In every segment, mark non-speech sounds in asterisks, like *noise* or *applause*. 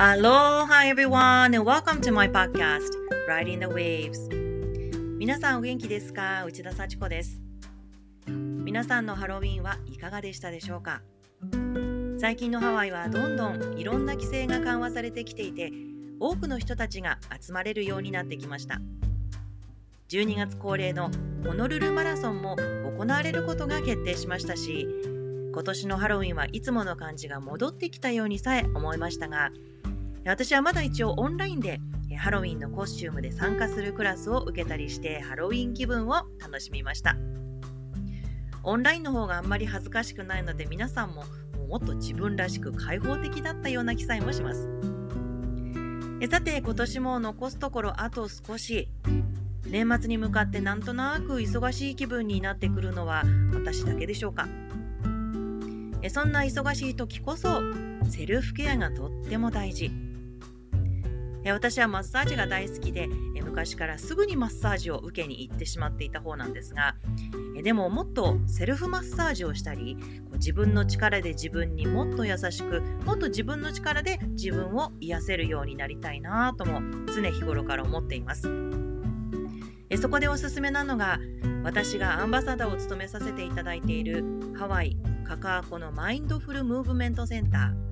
Aloha everyone and welcome to my podcast Riding the Waves. 皆さんお元気ですか？内田幸子です。皆さんのハロウィンはいかがでしたでしょうか？最近のハワイはどんどんいろんな規制が緩和されてきていて多くの人たちが集まれるようになってきました。12月恒例のホノルルマラソンも行われることが決定しましたし今年のハロウィンはいつもの感じが戻ってきたようにさえ思いましたが私はまだ一応オンラインでハロウィンのコスチュームで参加するクラスを受けたりしてハロウィン気分を楽しみました。オンラインの方があんまり恥ずかしくないので皆さんももっと自分らしく開放的だったような記載もします。さて今年も残すところあと少し。年末に向かってなんとなく忙しい気分になってくるのは私だけでしょうか。そんな忙しい時こそセルフケアがとっても大事。え私はマッサージが大好きでえ昔からすぐにマッサージを受けに行ってしまっていた方なんですがえでももっとセルフマッサージをしたりこう自分の力で自分にもっと優しくもっと自分の力で自分を癒せるようになりたいなとも常日頃から思っています。えそこでおすすめなのが私がアンバサダーを務めさせていただいているハワイカカアコのマインドフルムーブメントセンター。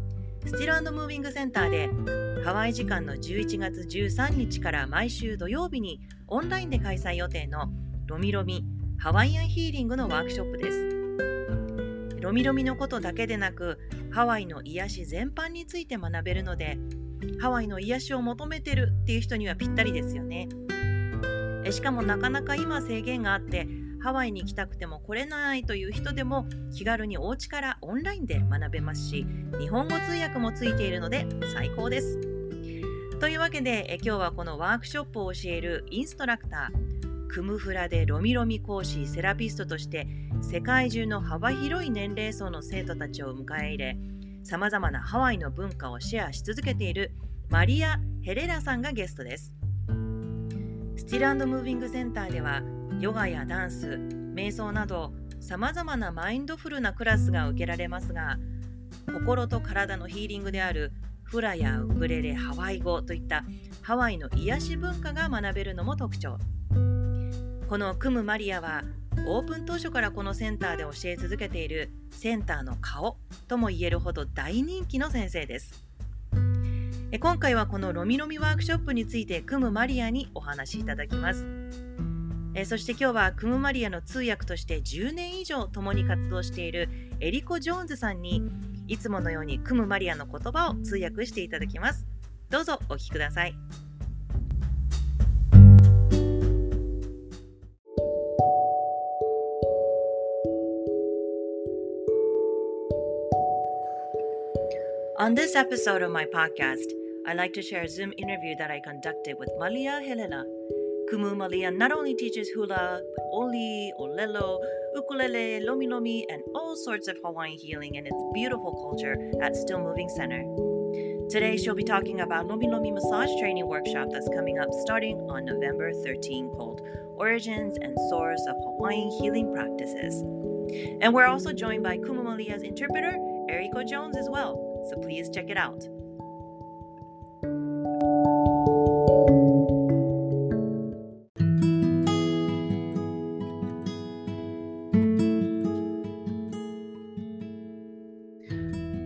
スティルムービングセンターでハワイ時間の11月13日から毎週土曜日にオンラインで開催予定のロミロミハワイアンヒーリングのワークショップです。ロミロミのことだけでなくハワイの癒し全般について学べるのでハワイの癒しを求めてるっていう人にはぴったりですよね。しかもなかなか今制限があってハワイに行きたくても来れないという人でも気軽にお家からオンラインで学べますし日本語通訳もついているので最高です。というわけでえ今日はこのワークショップを教えるインストラクタークムフラでロミロミ講師セラピストとして世界中の幅広い年齢層の生徒たちを迎え入れさまざまなハワイの文化をシェアし続けているマリア・ヘレラさんがゲストです。スティルムービングセンターではヨガやダンス、瞑想などさまざまなマインドフルなクラスが受けられますが心と体のヒーリングであるフラやウクレレ、ハワイ語といったハワイの癒し文化が学べるのも特徴。このクムマリアはオープン当初からこのセンターで教え続けているセンターの顔とも言えるほど大人気の先生です。今回はこのロミロミワークショップについてクムマリアにお話しいただきます。えそして今日はクムマリアの通訳として10年以上共に活動しているエリコ・ジョーンズさんにいつものようにクムマリアの言葉を通訳していただきます。どうぞお聞きください。On this episode of my podcast, I'd like to share a Zoom interview that I conducted with Malia Helena, Kumu Malia not only teaches hula, but oli, olelo, ukulele, lomi lomi, and all sorts of Hawaiian healing and its beautiful culture at Still Moving Center. Today, she'll be talking about Lomi Lomi massage training workshop that's coming up starting on November 13 called Origins and Source of Hawaiian Healing Practices. And we're also joined by Kumumalia's interpreter, Eriko Jones, as well. So please check it out.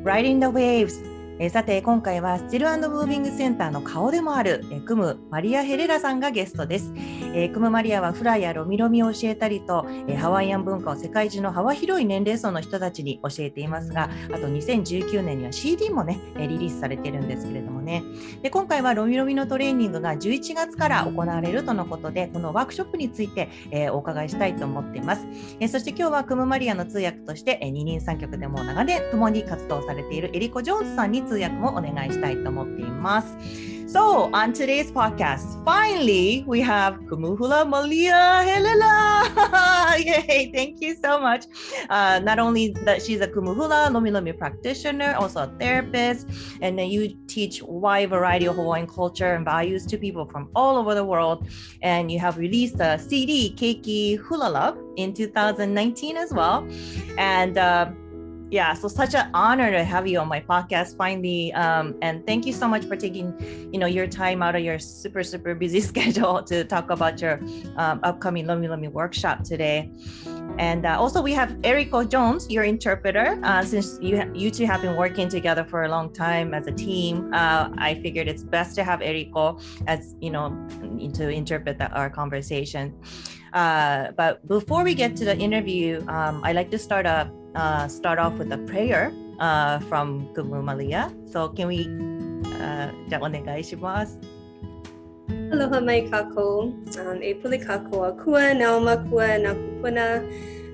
Riding the Waves えさて今回はスチルムービングセンターの顔でもある、えクムマリア・ヘレラさんがゲストです、えー、クムマリアはフライやロミロミを教えたりと、えー、ハワイアン文化を世界中の幅広い年齢層の人たちに教えていますがあと2019年には CD もねリリースされてるんですけれどもねで今回はロミロミのトレーニングが11月から行われるとのことでこのワークショップについて、えー、お伺いしたいと思っています、えそして今日はクムマリアの通訳として、え二人三脚でも長年共に活動されているエリコ・ジョーンズさんに通訳もお願いしたいと思っています。So, on today's podcast, finally, we have Kumuhula Malia Helena. *laughs* Yay, thank you so much. Uh, not only that she's a Kumuhula Lomi Lomi practitioner, also a therapist, and then you teach wide variety of Hawaiian culture and values to people from all over the world. And you have released a CD, Keiki Hula Love, in 2019 as well. And uh, yeah, so such an honor to have you on my podcast finally. Um, and thank you so much for taking, you know, your time out of your super super busy *laughs* schedule to talk about your um, upcoming Lomi Lomi workshop today. And uh, also we have Eriko Jones, your interpreter. Uh, since you you two have been working together for a long time as a team, uh, I figured it's best to have Eriko as you know to interpret the, our conversation. Uh, but before we get to the interview, um, I like to start a uh, start off with a prayer uh, from Kumu Malia. So can we, uh, じゃあお願いします。Aloha mai kako, um, e puli kako a kua naoma kua na kupuna.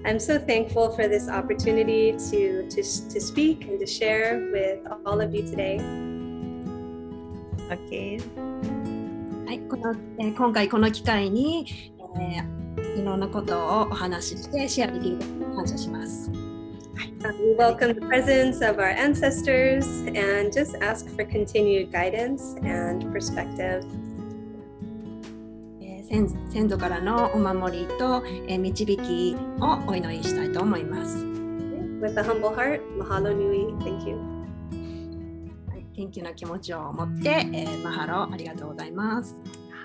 I'm so thankful for this opportunity to, to, to speak and to share with all of you today. Okay. はい、このえー、今回この機会に、えー、いろんなことをお話ししてシェアできることに感謝します。 We welcome the presence of our ancestors and just ask for continued guidance and perspective. 先祖からのお守りと導きをお祈りしたいと思います。With a humble heart, mahalo nui, thank you. 謙虚な気持ちを持って、えー、マハロありがとうございます。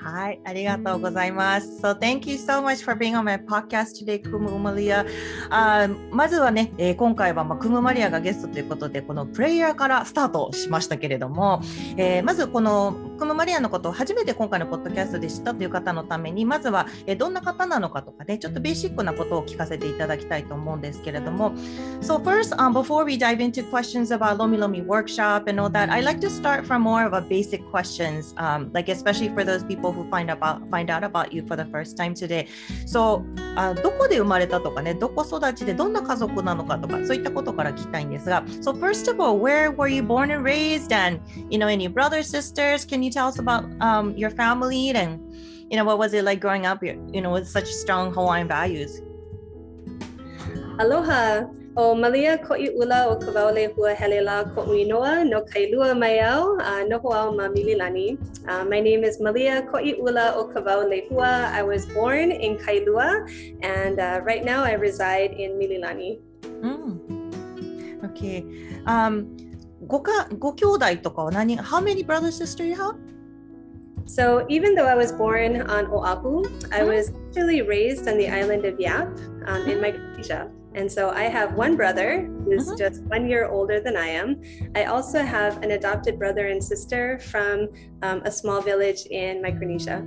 はい、ありがとうございます。So thank you so much for being on my podcast today, クムマリア。Uh, まずはね、えー、今回は、まあ、クムマリアがゲストということで、このプレイヤーからスタートしましたけれども、えー、まずこのクムマリアのことを初めて今回のポッドキャストで知ったという方のために、まずは、え、どんな方なのかとかね、ちょっとベーシックなことを聞かせていただきたいと思うんですけれども、So first,、um, before we dive into questions about Lomi Lomi workshop and all that, I like to start from more of a basic questions, um, like especially for those people who find about find out about you for the first time today. So あどこで生まれたとかね、どこ育ちでどんな家族なのかとか、そういったことから聞きたいんですが、So first of all, where were you born and raised? And you know, any brothers, sisters? Can you tell us about um, your family and you know what was it like growing up? You know, with such strong Hawaiian values. Aloha. O malia ko i ula o ka waole hua helela ko uinoa no kailua mai au uh, no ma mililani. Uh, my name is Malia ko i ula o ka waole hua. I was born in Kailua and uh, right now I reside in Mililani. Mm. Okay. Um, ごかご兄弟とかは何 How many brothers sister you have? So even though I was born on Oahu, I was actually raised on the island of Yap um, in Micronesia. And so I have one brother who's uh-huh. just one year older than I am. I also have an adopted brother and sister from um, a small village in Micronesia.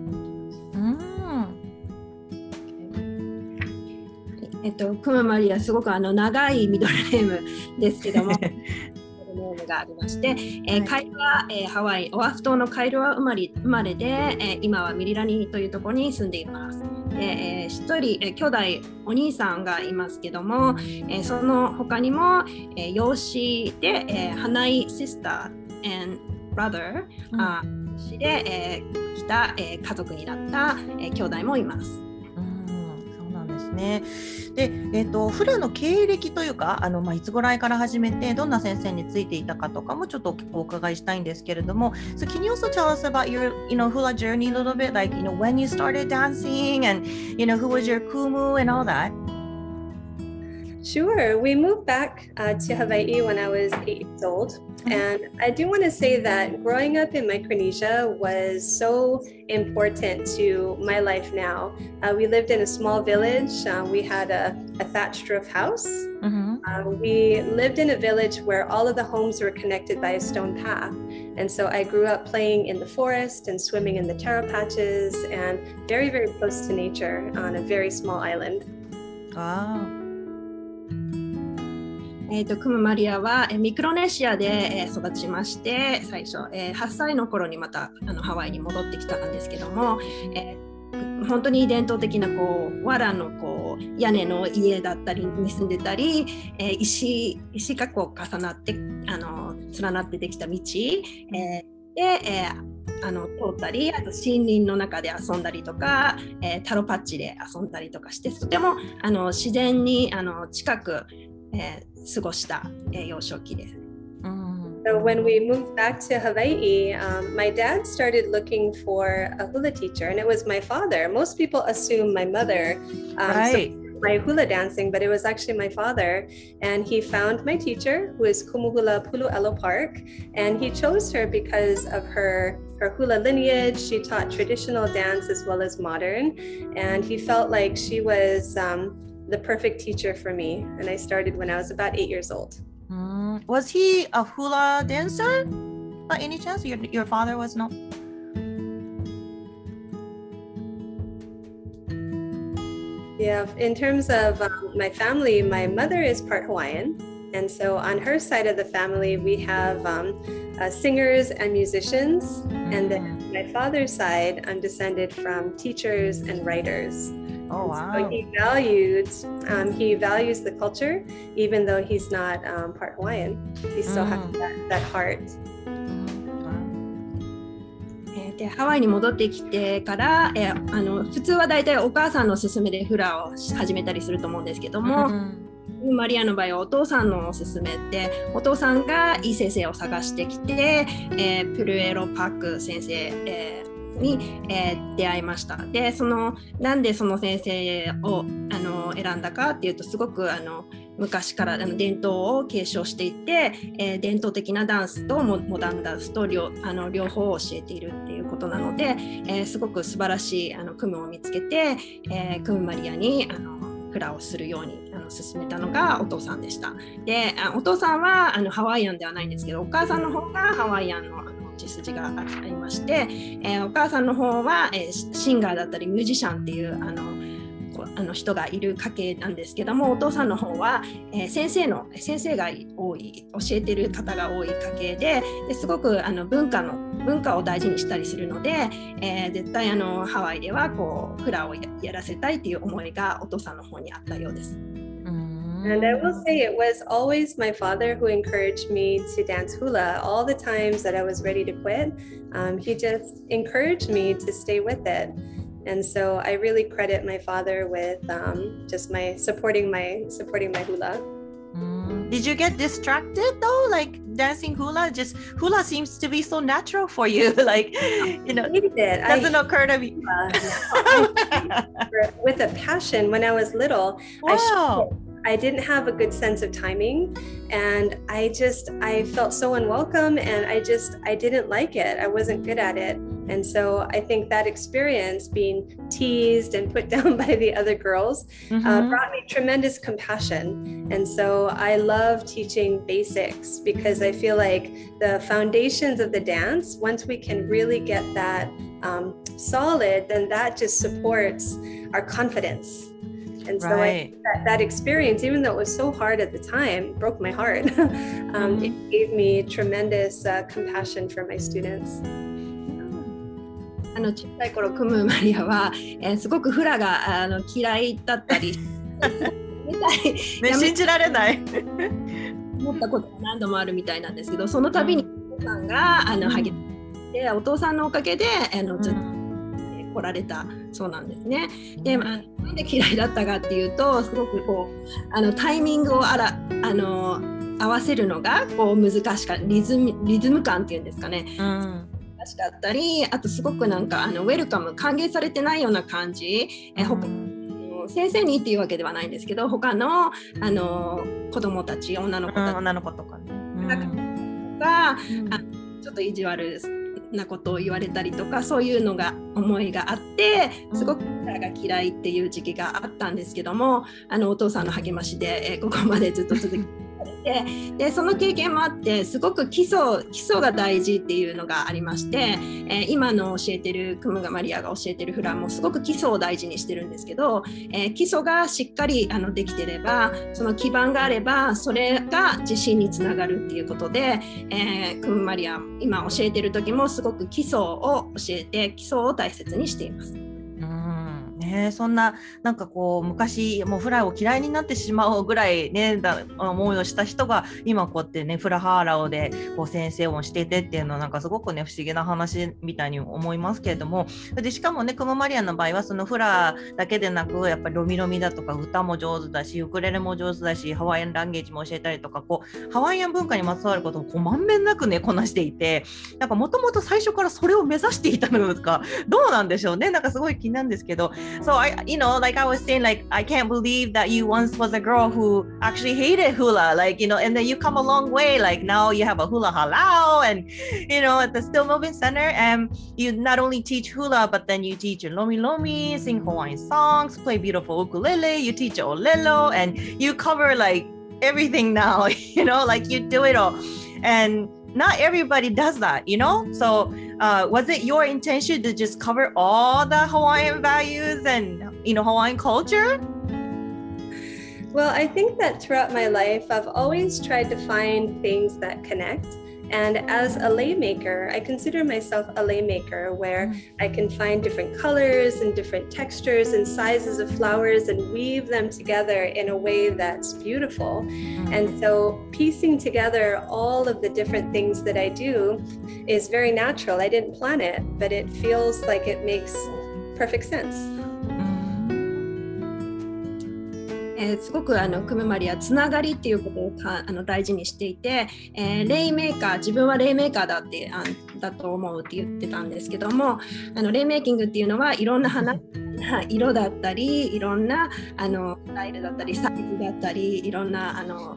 えっと、クママリアすごくあの長いミドルネームですけども *laughs* ムがありまして、えー、カイルは、えー、ハワイオアフ島のカイルは生まれ生まれで、えー、今はミリラニというところに住んでいます。えー、一人、えー、兄弟お兄さんがいますけども、えー、その他にも、えー、養子で、えー、花井シスター and brother、うん、あで、えー、来た、えー、家族になった、えー、兄弟もいます。ね。で、えーと、フラの経歴というかあの、まあ、いつぐらいから始めてどんな先生についていたかとかもちょっとお伺いしたいんですけれども So can you also tell us about your you know, hula journey a little bit like you know, when you started dancing and you know, who was your kumu and all that? Sure. We moved back uh, to Hawaii when I was eight years old. Mm-hmm. And I do want to say that growing up in Micronesia was so important to my life now. Uh, we lived in a small village, uh, we had a, a, thatched roof house. Mm-hmm. Uh, we lived in a village where all of the homes were connected by a stone path. And so I grew up playing in the forest and swimming in the taro patches and very, very close to nature on a very small island. Wow. えーと、クムマリアは、えミクロネシアで、え育ちまして最初、え8歳の頃にまたあのハワイに戻ってきたんですけども、え、本当に伝統的なこう藁のこう屋根の家だったりに住んでたり、え、石石がこう重なってあの連なってできた道、え、で、え、あの通ったりあと森林の中で遊んだりとか、え、タロパッチで遊んだりとかしてとてもあの自然にあの近く、えー、過ごした、えー、幼少期です。So when we moved back to Hawaii, um, my dad started looking for a hula teacher, and it was my father. Most people assume my mother. Um, right. So my hula dancing, but it was actually my father. And he found my teacher, who is Kumuhula Pulu'elo Park, and he chose her because of her her hula lineage. She taught traditional dance as well as modern, and he felt like she was um, the perfect teacher for me. And I started when I was about eight years old. Mm. Was he a hula dancer by any chance? Your, your father was not? Yeah, in terms of um, my family, my mother is part Hawaiian. And so on her side of the family, we have um, uh, singers and musicians. And then Mm. my father's side, I'm descended from teachers and writers. Oh, wow. So he valued, um, he values the culture, even though he's not um, part Hawaiian. He still has that, that heart. でハワイに戻ってきてから、えー、あの普通は大体お母さんの勧めでフラを始めたりすると思うんですけども、マリアの場合はお父さんの勧めでお父さんがいい先生を探してきて、えー、プルエロ・パック先生、えー、に、えー出会いましたでそのなんでその先生をあの選んだかっていうとすごくあの昔からあの伝統を継承していて、えー伝統的なダンスとモダンダンスと両あの両方を教えているっていうことなので、えーすごく素晴らしいあのクムを見つけて、えークムマリアにあのフラをするようにあの勧めたのがお父さんでした。でお父さんはあのハワイアンではないんですけどお母さんの方がハワイアンの血筋がありまして、えーお母さんの方は、えーシンガーだったりミュージシャンっていうあのあの人がいる家系なんですけどもお父さんの方は、えー先生の先生が多い教えてる方が多い家系でですごくあの文化の文化を大事にしたりするので、えー絶対あのハワイではこうフラをやらせたいっていう思いがお父さんの方にあったようです。And I will say it was always my father who encouraged me to dance hula. All the times that I was ready to quit, um, he just encouraged me to stay with it. And so I really credit my father with um, just my supporting my supporting my hula. Mm. Did you get distracted though? Like dancing hula? Just hula seems to be so natural for you. *laughs* like, you know, I it. Doesn't occur to me. uh, *laughs* with a passion when I was little. I wow. I didn't have a good sense of timing and I just I felt so unwelcome and I just I didn't like it. I wasn't good at it. And so I think that experience being teased and put *laughs* down by the other girls uh, Mhm. brought me tremendous compassion. And so I love teaching basics because I feel like the foundations of the dance, once we can really get that um, solid, then that just supports our confidence. And so I Right. that, that experience, even though it was so hard at the time, broke my heart. um, It gave me tremendous uh, compassion for my students. あの小さい頃クムマリアは、えーすごくフラがあの嫌いだったりみたいね、信じられない。思ったことが何度もあるみたいなんですけどその度にお父さんがあの励ましてお父さんのおかげであのずっと来られた。そうなんですね。で、まあ、なんで嫌いだったかっていうとすごくこうあのタイミングをあらあの合わせるのがこう難しかった。リズムリズム感っていうんですかね。うん。難しかったりあとすごくなんかあのウェルカム歓迎されてないような感じ。え他の先生にっていうわけではないんですけど他のあの子供たち女の子たち。うん女の子とかね。うん。がうん。あちょっと意地悪なことを言われたりとかそういうのが思いがあってすごく親が嫌いっていう時期があったんですけどもあのお父さんの励ましで、えここまでずっと続けてでその経験もあってすごく基礎基礎が大事っていうのがありまして、えー今の教えてるクムガマリアが教えてるフランもすごく基礎を大事にしてるんですけど、えー基礎がしっかりあのできてればその基盤があればそれが自信につながるっていうことで、えークムマリア今教えてる時もすごく基礎を教えて基礎を大切にしています。ね。そんななんかこう昔もうフラを嫌いになってしまうぐらいねだ思いをした人が今こうやってねフラハーラオでこう先生をしててっていうのはなんかすごくね不思議な話みたいに思いますけれども。でしかもねクモマリアの場合はそのフラだけでなくやっぱりロミロミだとか歌も上手だしウクレレも上手だしハワイアンランゲージも教えたりとかこうハワイアン文化にまつわることをこうまんべんなくねこなしていてなんかもともと最初からそれを目指していたのかどうなんでしょうね。なんかすごい気になるんですけど So I, you know, like I was saying, like I can't believe that you once was a girl who actually hated hula, like you know, and then you come a long way. Like now you have a hula halau, and you know, at the Still Moving Center, and you not only teach hula, but then you teach lomi lomi, sing Hawaiian songs, play beautiful ukulele, you teach olelo, and you cover like everything *laughs* now. You know, like you do it all, and not everybody does that, you know? So, uh, was it your intention to just cover all the Hawaiian values and, you know, Hawaiian culture? Well, I think that throughout my life, I've always tried to find things that connect. And as a laymaker, I consider myself a laymaker where I can find different colors and different textures and sizes of flowers and weave them together in a way that's beautiful. And so piecing together all of the different things that I do is very natural. I didn't plan it, but it feels like it makes perfect sense. えー、すごくあのクムマリはつながりっていうことをかあの大事にしていて、えー、レイメーカー自分はレイメーカーだってあだと思うって言ってたんですけどもあのレイメイキングっていうのはいろんな花 *laughs* 色だったりいろんなあのスタイルだったりサイズだったりいろんなあの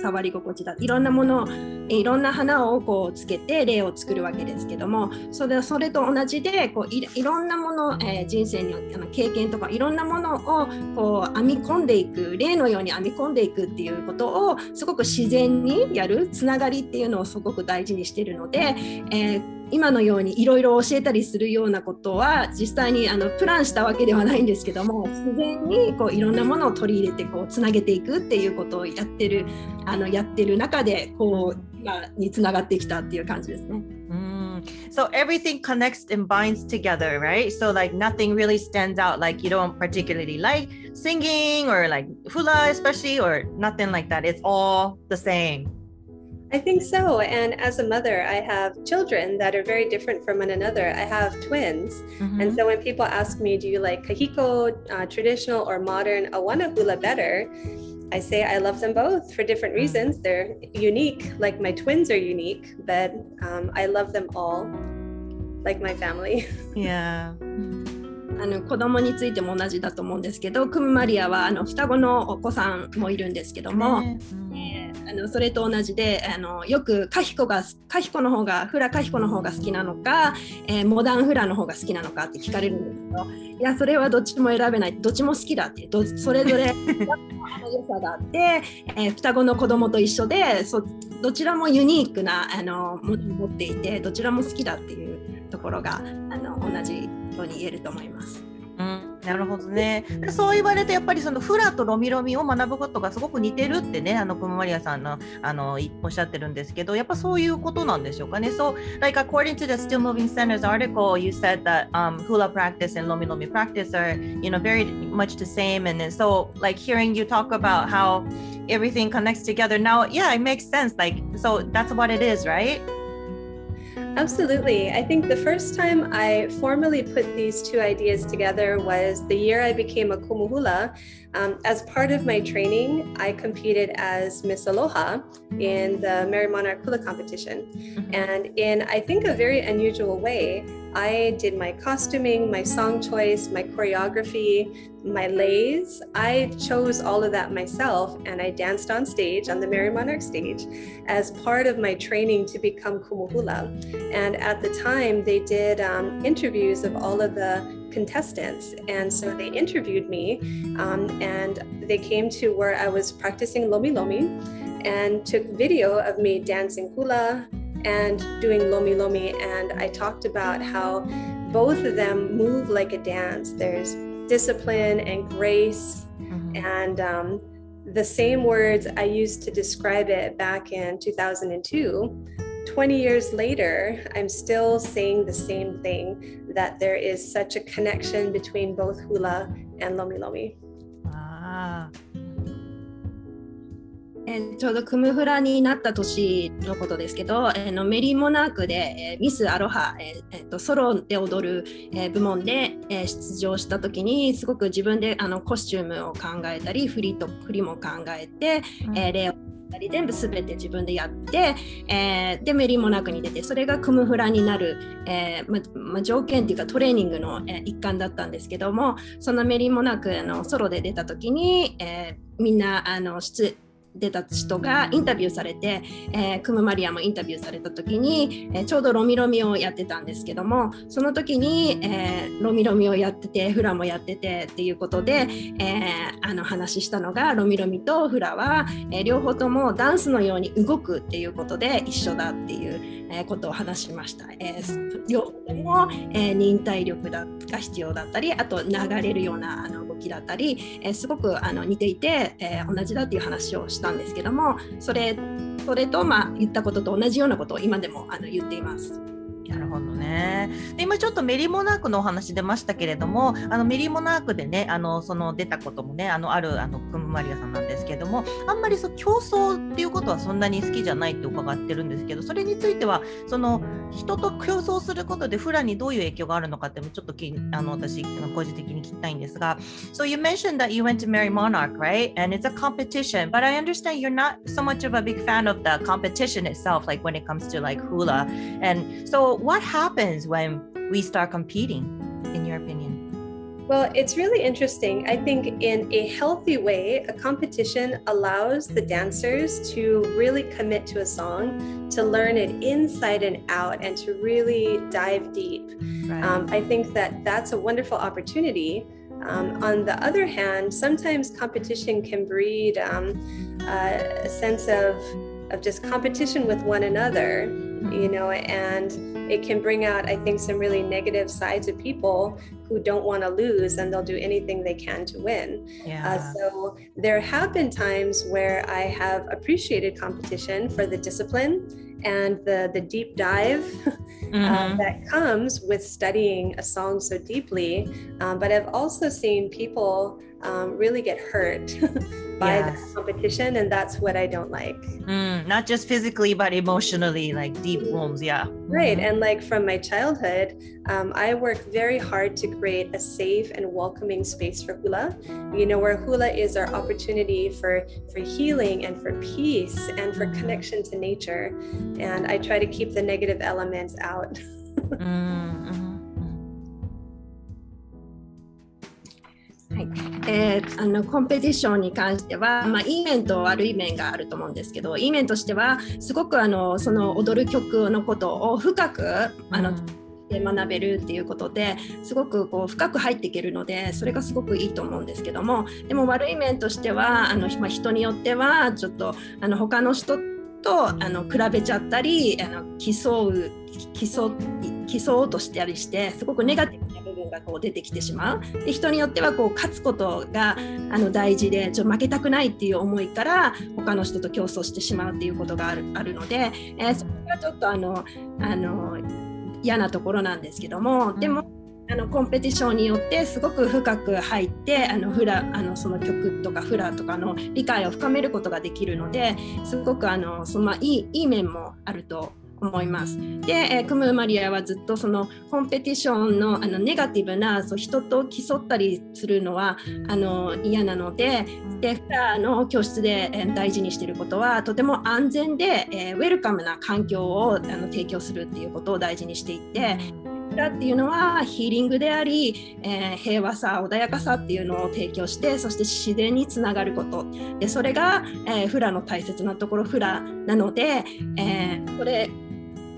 触り心地だいろんなものいろんな花をこうつけて例を作るわけですけどもそれそれと同じでこういろんなもの、えー、人生にあの経験とかいろんなものをこう編み込んでいく例のように編み込んでいくっていうことをすごく自然にやるつながりっていうのをすごく大事にしているので、えー今のようにいろいろ教えたりするようなことは実際にあのプランしたわけではないんですけども自然にこういろんなものを取り入れてこうつなげていくっていうことをやってるあのやってる中でこう今につながってきたっていう感じですね。So everything connects and binds together, right? So like nothing really stands out. Like you don't particularly like singing or like hula, especially, or nothing like that. It's all the same. I think so. And as a mother, I have children that are very different from one another. I have twins. Mm-hmm. And so when people ask me, do you like Kahiko, uh, traditional or modern Awana hula better? I say I love them both for different mm. reasons. They're unique, like my twins are unique, but um, I love them all like my family. *laughs* Yeah. *laughs* あの子供についても同じだと思うんですけどクムマリアはあの双子のお子さんもいるんですけども、ねうん、 あのそれと同じであのよくカヒコがカヒコの方がフラカヒコの方が好きなのか、えー、モダンフラの方が好きなのかって聞かれるんですけどいやそれはどっちも選べない。どっちも好きだって。どそれぞれの良さがあって、えー、双子の子供と一緒でそどちらもユニークなあのものを持っていてどちらも好きだっていうところがあの同じように言えると思います。うん、なるほどね。そう言われてやっぱりそのフラとロミロミを学ぶことがすごく似てるってね、あのクムマリアさんのあのおっしゃってるんですけど、やっぱそういうことなんでしょうかね。So, like according to the Still Moving Center's article, you said that um, hula practice and lomi lomi practice are, you know, very much the same. And then, so, like hearing you talk about how everything connects together now, yeah, it makes sense. Like, so that's what it is, right? Absolutely. I think the first time I formally put these two ideas together was the year I became a kumuhula. Um, as part of my training, I competed as Miss Aloha in the Mary Monarch Hula competition. Mm-hmm. And in, I think, a very unusual way, I did my costuming, my song choice, my choreography, my lays. I chose all of that myself and I danced on stage on the Mary Monarch stage as part of my training to become kumuhula. And at the time, they did um, interviews of all of the contestants. And so they interviewed me um, and they came to where I was practicing Lomi Lomi and took video of me dancing hula and doing Lomi Lomi. And I talked about how both of them move like a dance. There's discipline and grace. Mm-hmm. And um, the same words I used to describe it back in 2002. 20 years later, I'm still saying the same thing that there is such a connection between both hula and lomi lomi. Ah. えー、ちょうどクムフラになった年のことですけど、えー、のメリーモナークで、えー、ミスアロハ、ええー、とソロで踊る、え部門で、え出場した時にすごく自分であのコスチュームを考えたり振りと振りも考えて、うん、え例り全部全て自分でやって、えー、でメリモナクに出てそれがクムフラになる、えーまま条件っていうかトレーニングの、え、一環だったんですけどもそのメリモナクのソロで出た時に、え、みんなあの出出た人がインタビューされて、えー、クムマリアもインタビューされた時に、えー、ちょうどロミロミをやってたんですけどもその時に、えー、ロミロミをやっててフラもやっててっていうことで、えあの話したのがロミロミとフラは、え両方ともダンスのように動くっていうことで一緒だっていう、えことを話しました。え両方とも、え忍耐力が必要だったりあと流れるようなあのだったり、えすごくあの似ていて、え同じだっていう話をしたんですけどもそれそれと、まあ、言ったことと同じようなことを今でもあの言っています。なるほどね。で今ちょっとメリモナークのお話出ましたけれどもあのメリモナークでねあのその出たこともねあのあるあのクムマリアさんなんですけれどもあんまりそう競争っていうことはそんなに好きじゃないって伺ってるんですけどそれについてはその人と競争することでフラにどういう影響があるのかってもちょっときあの私個人的に聞きたいんですが So you mentioned that you went to Mary Monarch right? And it's a competition but I understand you're not so much of a big fan of the competition itself like when it comes to like hula and so what happens when we start competing, in your opinion? Well, it's really interesting. I think in a healthy way, a competition allows the dancers to really commit to a song, to learn it inside and out, and to really dive deep. Right. Um, I think that that's a wonderful opportunity. Um, on the other hand, sometimes competition can breed um, uh, a sense of, of just competition with one another you know, and it can bring out, I think, some really negative sides of people who don't want to lose and they'll do anything they can to win. Uh, yeah. Uh, so there have been times where I have appreciated competition for the discipline and the the deep dive *laughs* uh, mm-hmm. uh, that comes with studying a song so deeply. Um, but I've also seen people um, really get hurt *laughs* by yes. the competition and that's what i don't like mm, not just physically but emotionally like deep wounds yeah right mm-hmm. and like from my childhood um, i work very hard to create a safe and welcoming space for hula you know where hula is our opportunity for for healing and for peace and for mm-hmm. connection to nature and i try to keep the negative elements out. Mm-hmm. はいえー、あのコンペティションに関しては、まあ、いい面と悪い面があると思うんですけどいい面としてはすごくあのその踊る曲のことを深くあの、で学べるっていうことですごくこう深く入っていけるのでそれがすごくいいと思うんですけどもでも悪い面としてはあの、まあ、人によってはちょっとあの他の人とあの比べちゃったりあの競う競競おうとしたりしてすごくネガティブな部分がこう出てきてしまう。で人によってはこう勝つことがあの大事でちょ負けたくないっていう思いから他の人と競争してしまうっていうことがあるあるので、えー、それがちょっとあのあの嫌なところなんですけどもでもあのコンペティションによってすごく深く入ってあのフラあのその曲とかフラとかの理解を深めることができるのですごくあのそのいいいい面もあると思います。で、えー、クム・マリアはずっとそのコンペティションのあのネガティブなそう人と競ったりするのはあの嫌なのででフラの教室で、えー、大事にしていることはとても安全で、えー、ウェルカムな環境をあの提供するっていうことを大事にしていて。ラっていうのはヒーリングであり、えー、平和さ穏やかさっていうのを提供してそして自然につながることでそれが、えー、フラの大切なところフラなので、えー、これ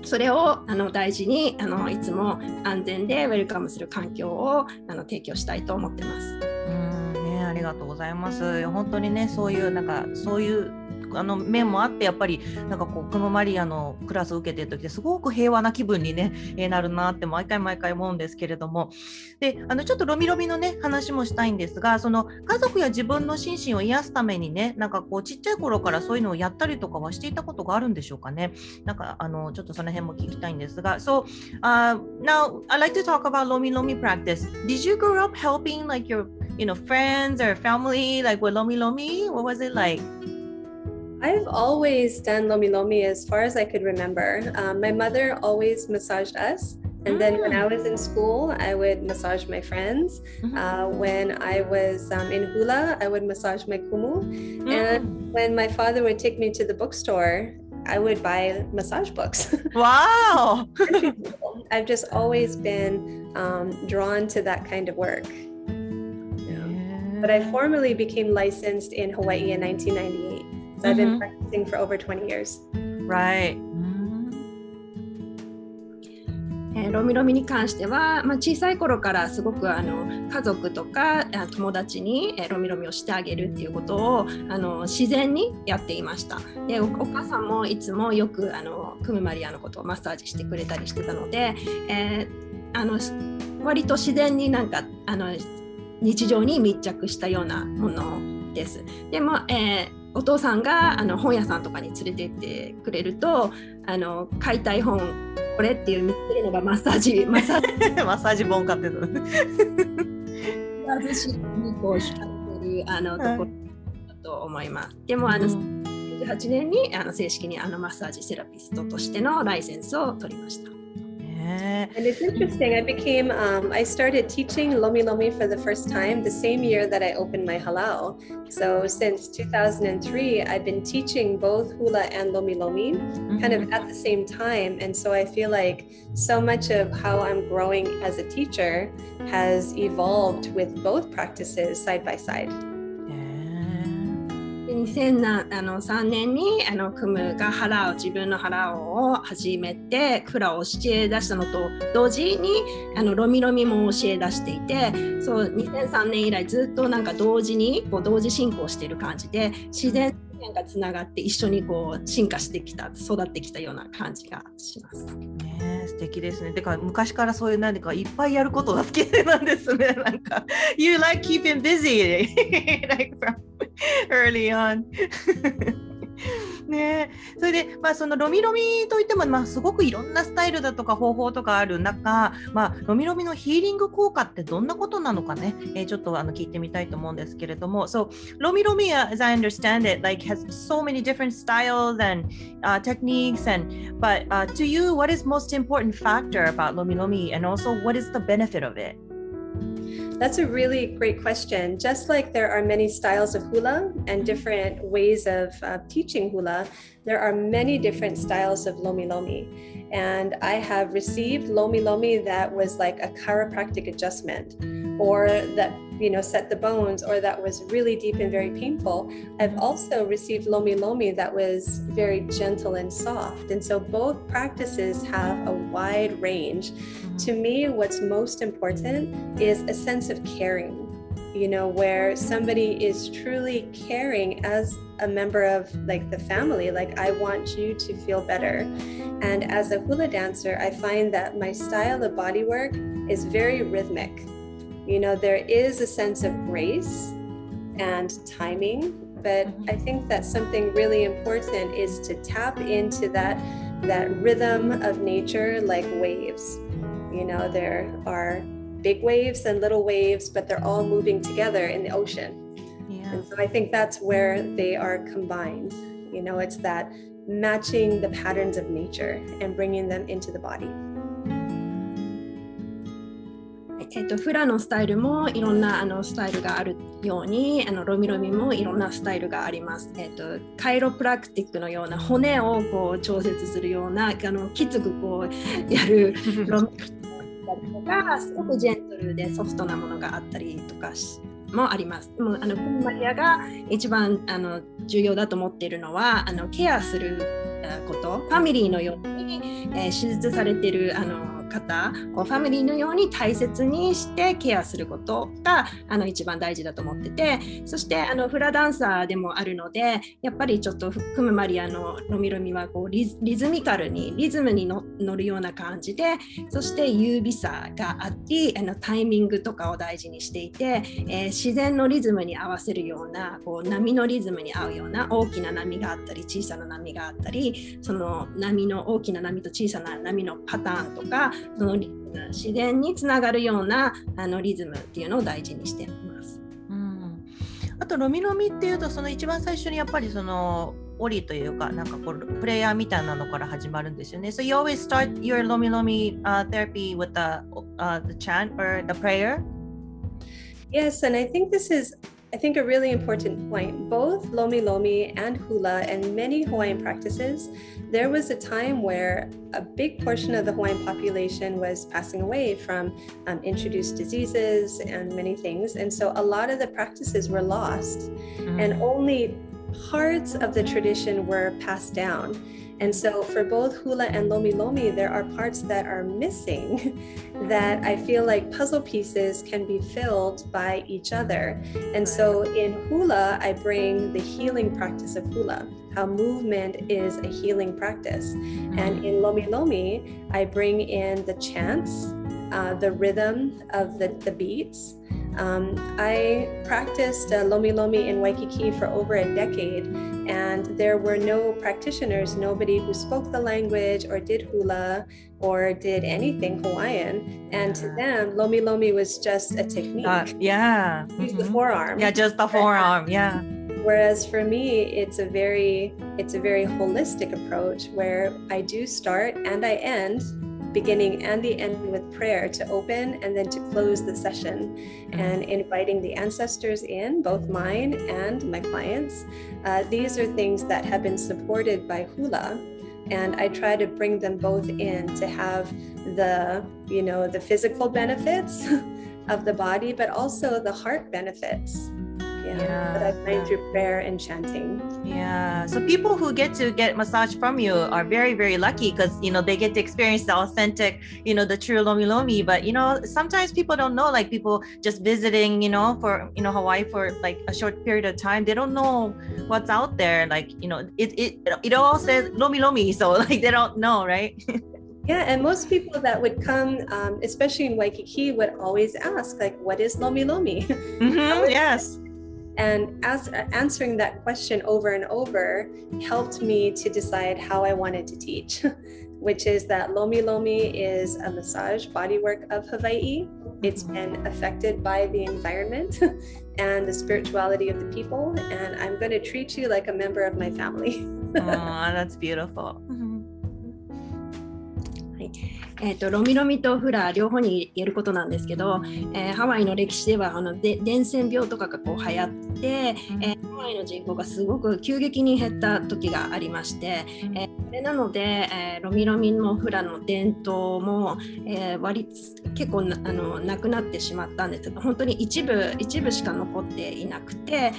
それをあの大事にあのいつも安全でウェルカムする環境をあの提供したいと思ってます。うんね、ありがとうございます。本当にねそういうなんかそういうあの面もあってやっぱりなんかこうクムマリアのクラスを受けてる時ですごく平和な気分にね、えー、なるなって毎回毎回思うんですけれども。であのちょっとロミロミのね話もしたいんですがその家族や自分の心身を癒すためにねなんかこうちっちゃい頃からそういうのをやったりとかはしていたことがあるんでしょうかね。なんかあのちょっとその辺も聞きたいんですが。So、uh, now I like to talk about Lomi Lomi practice. Did you grow up helping like your you know friends or family like with Lomi Lomi? What was it like? I've always done Lomi Lomi as far as I could remember. Um, my mother always massaged us. And then when I Mm. was in school, I would massage my friends. Mhm. Uh, when I was um, in hula, I would massage my kumu. And when my father would take me to the bookstore, I would buy massage books. *laughs* Wow. *laughs* I've just always been um, drawn to that kind of work. But I formally became licensed in Hawaii in 1998. So I've been Mhm. practicing for over 20 years. Right. えーロミロミに関しては、まあ、小さい頃からすごくあの家族とかあ友達に、えーロミロミをしてあげるっていうことをあの自然にやっていました。でおお母さんもいつもよくあのクムマリアのことをマッサージしてくれたりしてたので、えーあの割と自然になんかあの日常に密着したようなものです。でも、えーお父さんがあの本屋さんとかに連れて行ってくれるとあの買いたい本これっていう見つけるのがマッサージ *laughs* マッサージマッサージ本買ってた。寿司にこう惹かれてるあのところだと思います。でもあの98年にあの正式にあのマッサージセラピストとしてのライセンスを取りました。ね And it's interesting. I became, um, I started teaching Lomi Lomi for the first time the same year that I opened my halal. So since 2003, I've been teaching both hula and Lomi Lomi kind of at the same time. And so I feel like so much of how I'm growing as a teacher has evolved with both practices side by side. 2003年にあのクムが腹を自分の腹を始めてクラを教え出したのと同時にあのロミロミも教え出していてそう2003年以来ずっとなんか同時にこう同時進行している感じで自然なんかつながって一緒にこう進化してきた育ってきたような感じがします。ね素敵ですね。てか昔からそういう何かいっぱいやることが好きなんですね。*laughs* なんか You like keeping busy *laughs* like from early on *laughs* ねそれでまあそのロミロミといってもまあすごくいろんなスタイルだとか方法とかある中、まあロミロミのヒーリング効果ってどんなことなのかね、えーちょっとあの聞いてみたいと思うんですけれども、So ロミロミ as I understand it like has so many different styles and uh, techniques and But uh, to you, what is most important factor about Lomi Lomi, and also what is the benefit of it? That's a really great question. Just like there are many styles of hula and different ways of uh, teaching hula, there are many different styles of lomi lomi. And I have received lomi lomi that was like a chiropractic adjustment or that you know set the bones or that was really deep and very painful i've also received lomi lomi that was very gentle and soft and so both practices have a wide range to me what's most important is a sense of caring you know where somebody is truly caring as a member of like the family like i want you to feel better. And as a hula dancer i find that my style of body work is very rhythmic. You know there is a sense of grace and timing but mm-hmm. i think that something really important is to tap into that that rhythm of nature like waves you know there are big waves and little waves but they're all moving together in the ocean Yeah. and so I think that's where they are combined. You know, it's that matching the patterns of nature and bringing them into the body. えっとフラのスタイルもいろんなあのスタイルがあるようにあのロミロミもいろんなスタイルがあります。えっとカイロプラクティックのような骨をこう調節するようなあのきつくこうやるロミロミだっ *laughs* たりとかすごくジェントルでソフトなものがあったりとかしもあります。でもあのプンマリアが一番あの重要だと思っているのはあのケアすることファミリーのように、えー手術されているあの方こうファミリーのように大切にしてケアすることがあの一番大事だと思っててそしてあのフラダンサーでもあるのでやっぱりちょっとクムマリアのロミロミはこうリズミカルにリズムに乗るような感じでそして優美さがありあのタイミングとかを大事にしていて、えー自然のリズムに合わせるようなこう波のリズムに合うような大きな波があったり小さな波があったりその波の大きな波と小さな波のパターンとかそのリ自然につながるようなあのリズムっていうのを大事にしています。うんあとロミロミっていうとその一番最初にやっぱりそのオリというかなんかこうプレイヤーみたいなのから始まるんですよね。So you always start your Lomi Lomi、uh, therapy with the、uh, the chant or the prayer? Yes, and I think this is I think a really important point. Both Lomi Lomi and hula and many Hawaiian practices, there was a time where a big portion of the Hawaiian population was passing away from um, introduced diseases and many things. And so a lot of the practices were lost, mm-hmm. and only parts of the tradition were passed down. And so for both hula and lomi lomi, there are parts that are missing *laughs* that I feel like puzzle pieces can be filled by each other. And so in hula, I bring the healing practice of hula, how movement is a healing practice. And in lomi lomi, I bring in the chants, uh, the rhythm of the, the beats, um, I practiced uh, Lomi Lomi in Waikiki for over a decade, and there were no practitioners, nobody who spoke the language or did hula or did anything Hawaiian. And to them, Lomi Lomi was just a technique. Uh, yeah. Use mm-hmm. the forearm. Yeah, just the forearm. Yeah. Whereas for me, it's a very it's a very holistic approach where I do start and I end beginning and the end with prayer to open and then to close the session and inviting the ancestors in, both mine and my clients. Uh, these are things that have been supported by hula. And I try to bring them both in to have the, you know, the physical benefits *laughs* of the body, but also the heart benefits yeah, yeah. that I find through prayer and chanting. Yeah. So people who get to get massage from you are very, very lucky because you know they get to experience the authentic, you know, the true lomi lomi. But you know, sometimes people don't know, like people just visiting, you know, for you know Hawaii for like a short period of time, they don't know what's out there. Like, you know, it it it all says lomi lomi, so *laughs* like they don't know, right? *laughs* Yeah, and most people that would come, um, especially in Waikiki, would always ask, like, what is Lomi Lomi? *laughs* Mm-hmm, yes. And as, uh, answering that question over and over helped me to decide how I wanted to teach, *laughs* which is that Lomi Lomi is a massage bodywork of Hawaii. It's mm-hmm. been affected by the environment *laughs* and the spirituality of the people, and I'm going to treat you like a member of my family. *laughs* oh, that's beautiful. Mm-hmm. えーと、ロミロミとフラ両方に言えることなんですけど、えー、ハワイの歴史ではあので伝染病とかがこう流行って、えー、ハワイの人口がすごく急激に減った時がありまして、えー、それなので、えー、ロミロミのフラの伝統も、えー、割結構なあのなくなってしまったんです。けど本当に一部一部しか残っていなくて、え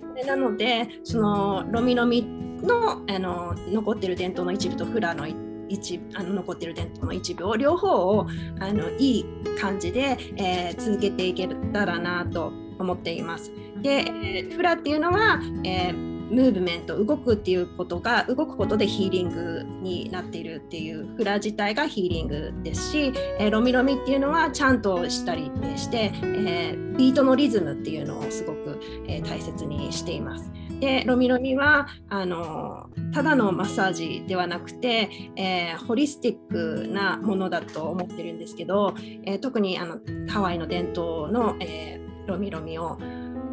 ー、それなのでそのロミロミのあの残ってる伝統の一部とフラの一部一あの残ってる伝統の一部を両方をあのいい感じで、えー、続けていけたらなと思っています。で、え、フラっていうのは、えームーブメント動くっていうことが動くことでヒーリングになっているっていうフラ自体がヒーリングですし、えー、ロミロミっていうのはちゃんとしたりして、えー、ビートのリズムっていうのをすごく、えー、大切にしています。でロミロミはあのただのマッサージではなくて、えー、ホリスティックなものだと思ってるんですけど、えー、特にあのハワイの伝統の、えー、ロミロミを、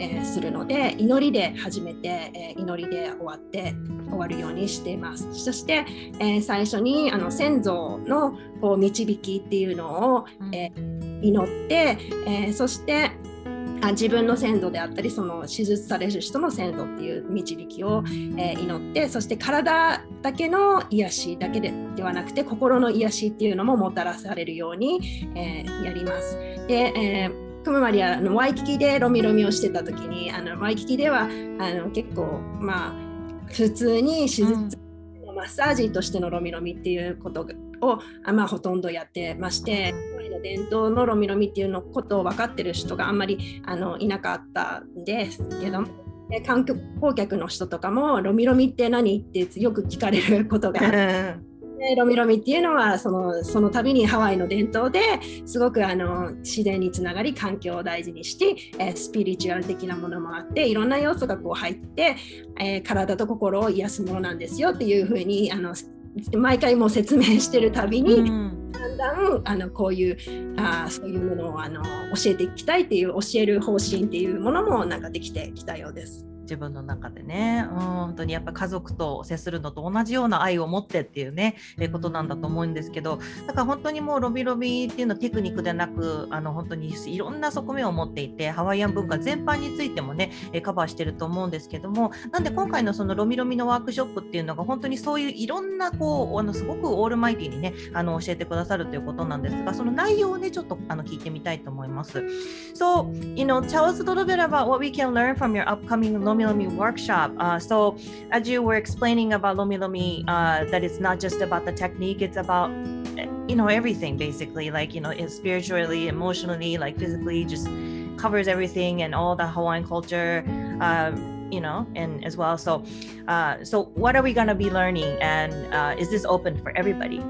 えするので祈りで始めて、え祈りで終わって終わるようにしています。そして、え最初にあの先祖のこう導きっていうのを、え祈って、えそしてあ自分の先祖であったりその手術される人の先祖っていう導きを、えー、祈ってそして体だけの癒しだけでではなくて心の癒しっていうのももたらされるように、えー、やります。で、えー、クムマリアのワイキキでロミロミをしてた時にあのワイキキではあの結構まあ普通に手術、うんマッサージとしてのロミロミっていうことを、まあ、ほとんどやってまして、伝統のロミロミっていうのことを分かってる人があんまりあのいなかったんですけども。観光客の人とかもロミロミって何？ってよく聞かれることがでロミロミっていうのはそのその度にハワイの伝統ですごくあの自然につながり環境を大事にして、えー、スピリチュアル的なものもあっていろんな要素がこう入って、えー、体と心を癒すものなんですよっていうふうにあの毎回もう説明してるたびに、うん。だんだんあのこういうあーそういうものをあの教えていきたいっていう教える方針っていうものもなんかできてきたようです。自分の中でね、うん、本当にやっぱ家族と接するのと同じような愛を持ってっていうね、えーことなんだと思うんですけどだから本当にもうロビロビっていうのはテクニックでなくあの本当にいろんな側面を持っていてハワイアン文化全般についてもね、えーカバーしてると思うんですけどもなんで今回のそのロミロミのワークショップっていうのが本当にそういういろんなこうあのすごくオールマイティにねあの教えてくださるということなんですがその内容をねちょっとあの聞いてみたいと思います。So, you know, tell us a little bit about what we can learn from your upcoming Lomi Lomi workshop. Uh, so, as you were explaining about Lomi Lomi, uh, that it's not just about the technique, it's about, eh, you know, everything basically, like, you know, it's spiritually, emotionally, like physically, just covers everything and all the Hawaiian culture. Uh, you know, and as well. So, uh, so what are we gonna be learning, and uh, is this open for everybody?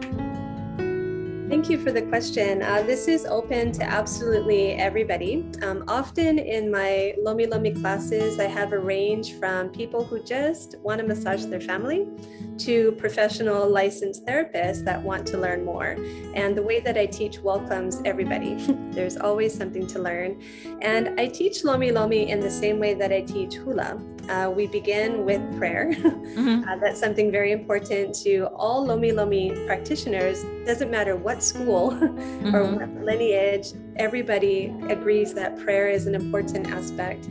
Thank you for the question. Uh, this is open to absolutely everybody. Um, often in my Lomi Lomi classes, I have a range from people who just want to massage their family to professional licensed therapists that want to learn more. And the way that I teach welcomes everybody. *laughs* There's always something to learn. And I teach Lomi Lomi in the same way that I teach hula. Uh, we begin with prayer. *laughs* Mhm. Uh, that's something very important to all Lomi Lomi practitioners. Doesn't matter what school *laughs* or Mhm. what lineage, everybody agrees that prayer is an important aspect.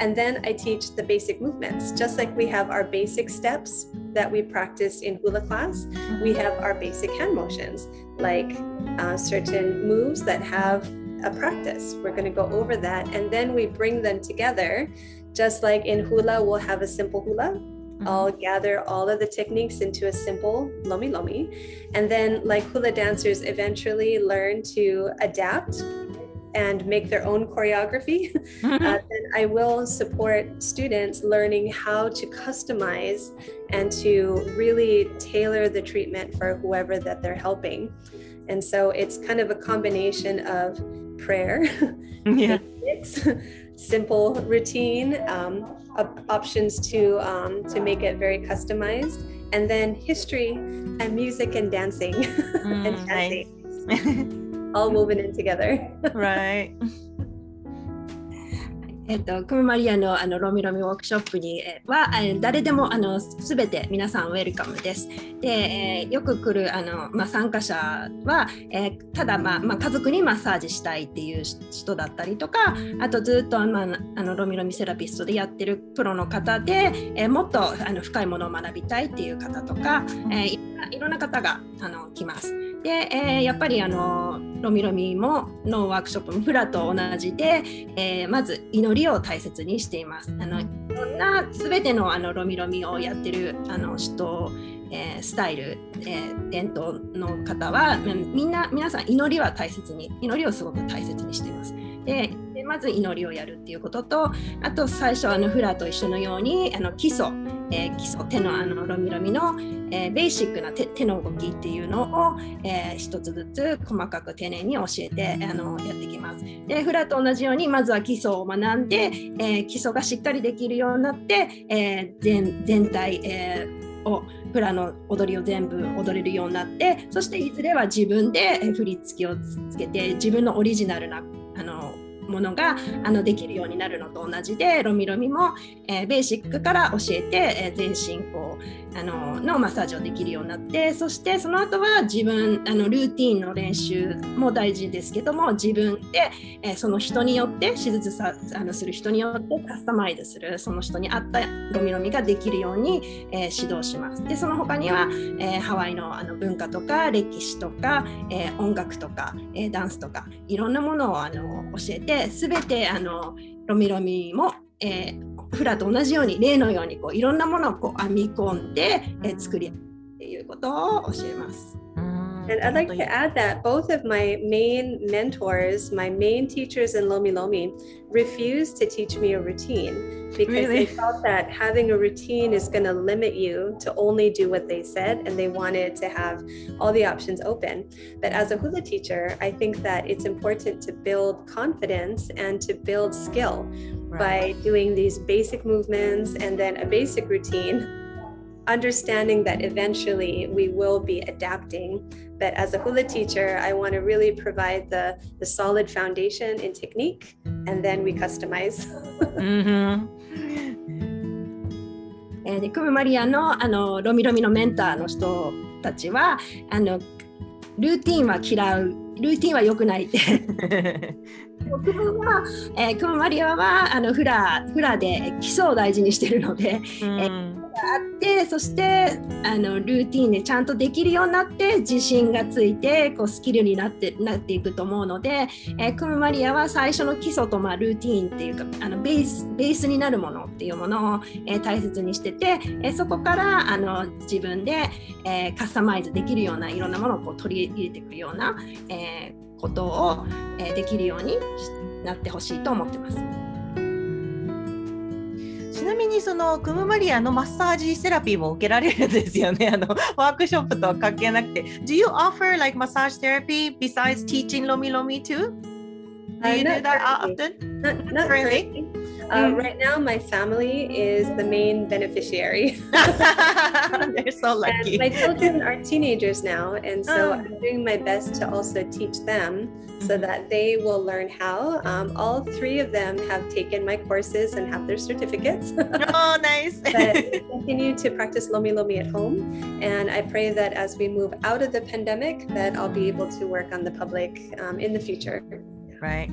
And then I teach the basic movements. Just like we have our basic steps that we practice in hula class, we have our basic hand motions, like uh, certain moves that have a practice. We're going to go over that and then we bring them together. Just like in hula, we'll have a simple hula. I'll gather all of the techniques into a simple lomi lomi. And then, like hula dancers, eventually learn to adapt and make their own choreography. *laughs* Uh, *laughs* then I will support students learning how to customize and to really tailor the treatment for whoever that they're helping. And so it's kind of a combination of prayer, *laughs* yeah. simple routine, um, op- options to um, to make it very customized, and then history and music and dancing *laughs* and Mm, dancing, nice. *laughs* all woven in together. right. えっと、クムマリアのあのロミロミワークショップには、え誰でもあのすべて皆さんウェルカムです。で、えーよく来るあの、まあ、参加者は、えーただ、まあまあ、家族にマッサージしたいっていう人だったりとか、あとずっと、まあ、あのロミロミセラピストでやってるプロの方で、えーもっとあの深いものを学びたいっていう方とか、えいろんな方があの来ます。で、えやっぱりあのロミロミものワークショップもフラと同じで、えーまず祈りを大切にしています。あのいろんな全てのあのロミロミをやってるあの人、えースタイル、えー伝統の方はみんな皆さん祈りは大切に祈りをすごく大切にしています。ででまず祈りをやるっていうこととあと最初あのフラと一緒のようにあの基礎、えー基礎手のあのロミロミの、えーベーシックな手手の動きっていうのを、えー一つずつ細かく丁寧に教えてあのやっていきます。でフラと同じようにまずは基礎を学んで、えー基礎がしっかりできるようになって、えー全全体、えーをフラの踊りを全部踊れるようになってそしていずれは自分でえー振り付けをつけて自分のオリジナルなものがあのできるようになるのと同じでロミロミも、えーベーシックから教えて、えー全身こうあののマッサージをできるようになってそしてその後は自分あのルーティンの練習も大事ですけども自分で、えーその人によって手術さあのする人によってカスタマイズするその人に合ったロミロミができるように、え指導します。でその他には、えハワイのあの文化とか歴史とか、え音楽とか、えダンスとかいろんなものをあの教えて全てあのロミロミも、えーフラと同じように例のようにこういろんなものをこう編み込んで、えー作り上げるっていうことを教えます。And I'd like to add that both of my main mentors, my main teachers in Lomi Lomi, refused to teach me a routine because Really? they felt that having a routine is going to limit you to only do what they said, and they wanted to have all the options open. But as a hula teacher, I think that it's important to build confidence and to build skill by doing these basic movements and then a basic routine understanding that eventually we will be adapting. But as a hula teacher, I want to really provide the, the solid foundation in technique and then we customize. えーでクムマリアのあのロミロミのメンターの人たちはあのルーティンは嫌うルーティンは良くないってクムは、えークムマリアはあのフラフラで基礎を大事にしてるので、あってそしてあのルーティンでちゃんとできるようになって自信がついてこうスキルになってなっていくと思うので、えークムマリアは最初の基礎と、まあ、ルーティンっていうかあのベースベースになるものっていうものを、えー大切にしてて、えーそこからあの自分で、えカスタマイズできるようないろんなものをこう取り入れていくような、えことを、えできるようになってほしいと思ってます。にそのクムマリアのマッサージセラピーも受けられるんですよね。あのワークショップとは関係なくて。Do you offer like massage therapy besides teaching Lomi Lomi too? Do Uh, you do that often? Not, not Currently? Uh, Mm. Right now, my family is the main beneficiary. *laughs* They're so And lucky. my children are teenagers now, and so Oh. I'm doing my best to also teach them so Mhm. that they will learn how. Um, all three of them have taken my courses and have their certificates. *laughs* oh, nice. but *laughs* continue to practice Lomi Lomi at home, and I pray that as we move out of the pandemic, that I'll be able to work on the public um, in the future. right.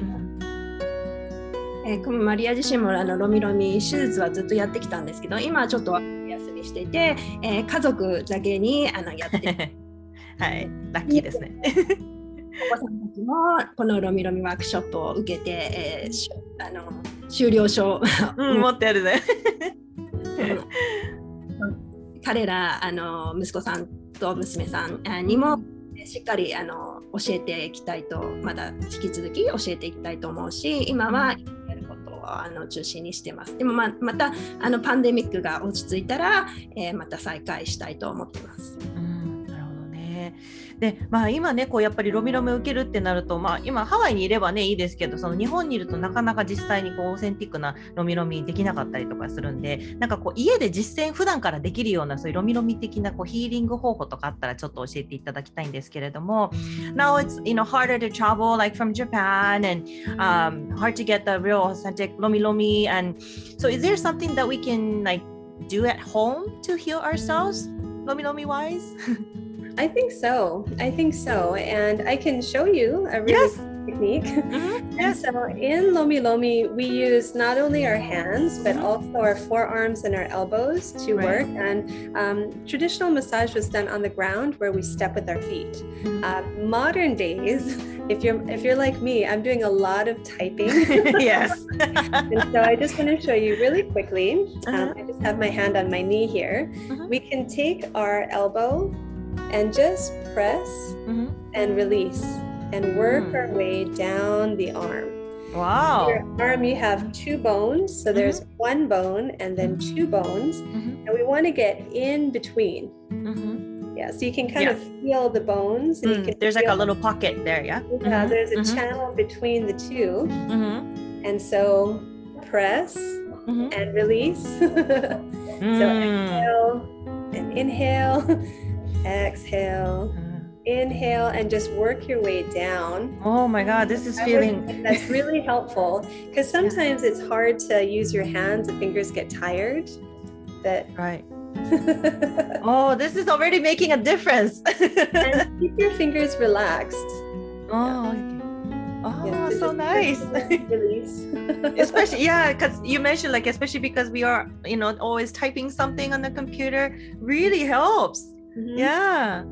えーマリア自身もあのロミロミ手術はずっとやってきたんですけど今はちょっとお休みしていて、えー家族だけにあのやって *laughs* はい、ラッキーですね。お子さんたちもこのロミロミワークショップを受けて、えーしあの修了証 *laughs* うん、持ってあるね。*laughs* 彼らあの息子さんと娘さんあにもしっかりあの教えていきたいとまだ引き続き教えていきたいと思うし今はあの中心にしてますでもままたあのパンデミックが落ち着いたら、えーまた再開したいと思ってます。うん、なるほどね。で、まあ今ね、こうやっぱりロミロミ受けるってなると、まあ今ハワイにいればね、いいですけど、その日本にいるとなかなか実際にこうオーセンティックなロミロミできなかったりとかするんで、なんかこう家で実践普段からできるようなそういうロミロミ的なこうヒーリング方法とかあったらちょっと教えていただきたいんですけれども、Now it's you know harder to travel like from Japan and um, hard to get the real authentic lomi lomi and so is there something that we can like do at home to heal ourselves lomi lomi wise? *laughs* I think so. I think so. And I can show you a really Yes. technique. Mhm, *laughs* And Yes. so in Lomi Lomi, we use not only our hands, but Mhm. also our forearms and our elbows to Right. work. And um, traditional massage was done on the ground where we step with our feet. Mhm. Uh, modern days, *laughs* if you're if you're like me, I'm doing a lot of typing. *laughs* yes. and so I just want to show you really quickly. Uh-huh. Um, I just have my hand on my knee here. Mhm. We can take our elbow and just press Mhm. and release and work Mm. our way down the arm. Wow. Your arm, you have two bones. So there's one bone and then two bones. Mhm, And we want to get in between. mhm. Yeah. So you can kind Yeah. of feel the bones. Mm, There's like a little pocket there, yeah? Yeah, Mhm, there's a mhm, channel between the two. mhm, And so press and release. *laughs* so Mm. exhale and inhale, *laughs* exhale, inhale, and just work your way down. Oh my god, this is I feeling. That's really helpful because sometimes it's hard to use your hands. The fingers get tired. But right. *laughs* Oh, this is already making a difference. and *laughs* keep your fingers relaxed. oh. Oh, Yeah, so just nice. Release. *laughs* especially yeah because you mentioned like especially because we are you know always typing something on the computer really helps Mhm. yeah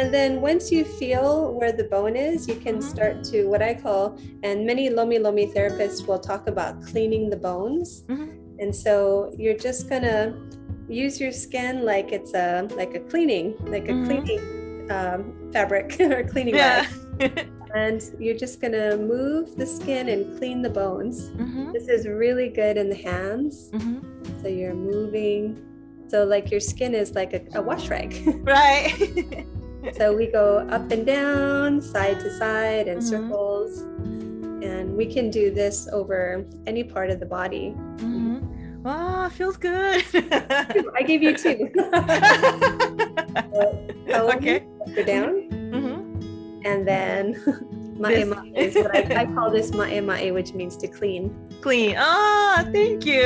And then once you feel where the bone is, you can Mhm. start to what I call, and many Lomi Lomi therapists will talk about cleaning the bones. Mhm. And so you're just gonna use your skin like it's a like a cleaning, like a Mhm. cleaning um, fabric *laughs* or cleaning yeah rag. *laughs* And you're just gonna move the skin and clean the bones. Mhm, This is really good in the hands. So you're moving. So like your skin is like a, a wash rag. *laughs* right *laughs* So we go up and down, side to side, and Mhm. circles. And we can do this over any part of the body. Mhm. feels good. *laughs* I gave you two. okay. Go down, Mhm. and then mae mae is what I, I call this mae mae, which means to clean. Clean. Ah, thank you.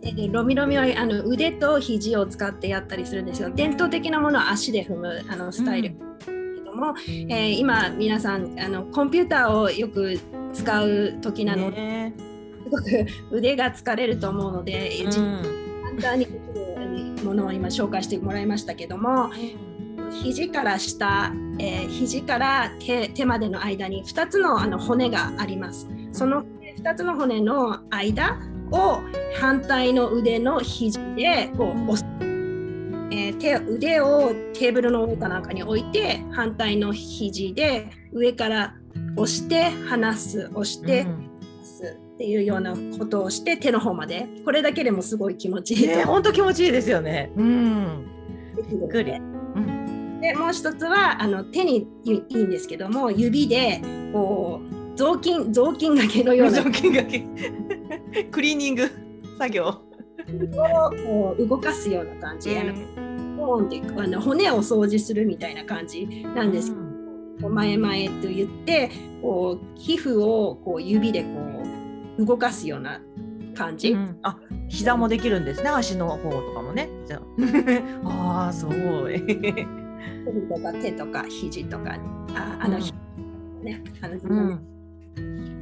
ででロミロミはあの腕と肘を使ってやったりするんですよ。伝統的なものは足で踏むあのスタイル。けども、えー今皆さんあのコンピューターをよく使う時なので、ねすごく腕が疲れると思うので、うんじ簡単にできるものを今紹介してもらいましたけども肘から下、えー肘から手手までの間に2つのあの骨があります。その2つの骨の間を反対の腕の肘でこう押す、えー手腕をテーブルの上かなんかに置いて反対の肘で上から押して離す押してうん離すっていうようなことをして手の方までこれだけでもすごい気持ちいいとね、本当気持ちいいですよね。うん。できるのびっくり。でもう一つはあの手にいいんですけども指でこう雑巾雑巾がけのような雑巾がけ。*laughs* クリーニング作業。をこう動かすような感じ、ーンってあの骨を掃除するみたいな感じなんですけど、こう前々と言ってこう皮膚をこう指でこう動かすような感じ、うんあ、膝もできるんですね。足の方とかもね。じゃあ。*laughs* ああ、すごい。*laughs* 首とか手とか肘とかああの、うんねあの、うん。Mm-hmm.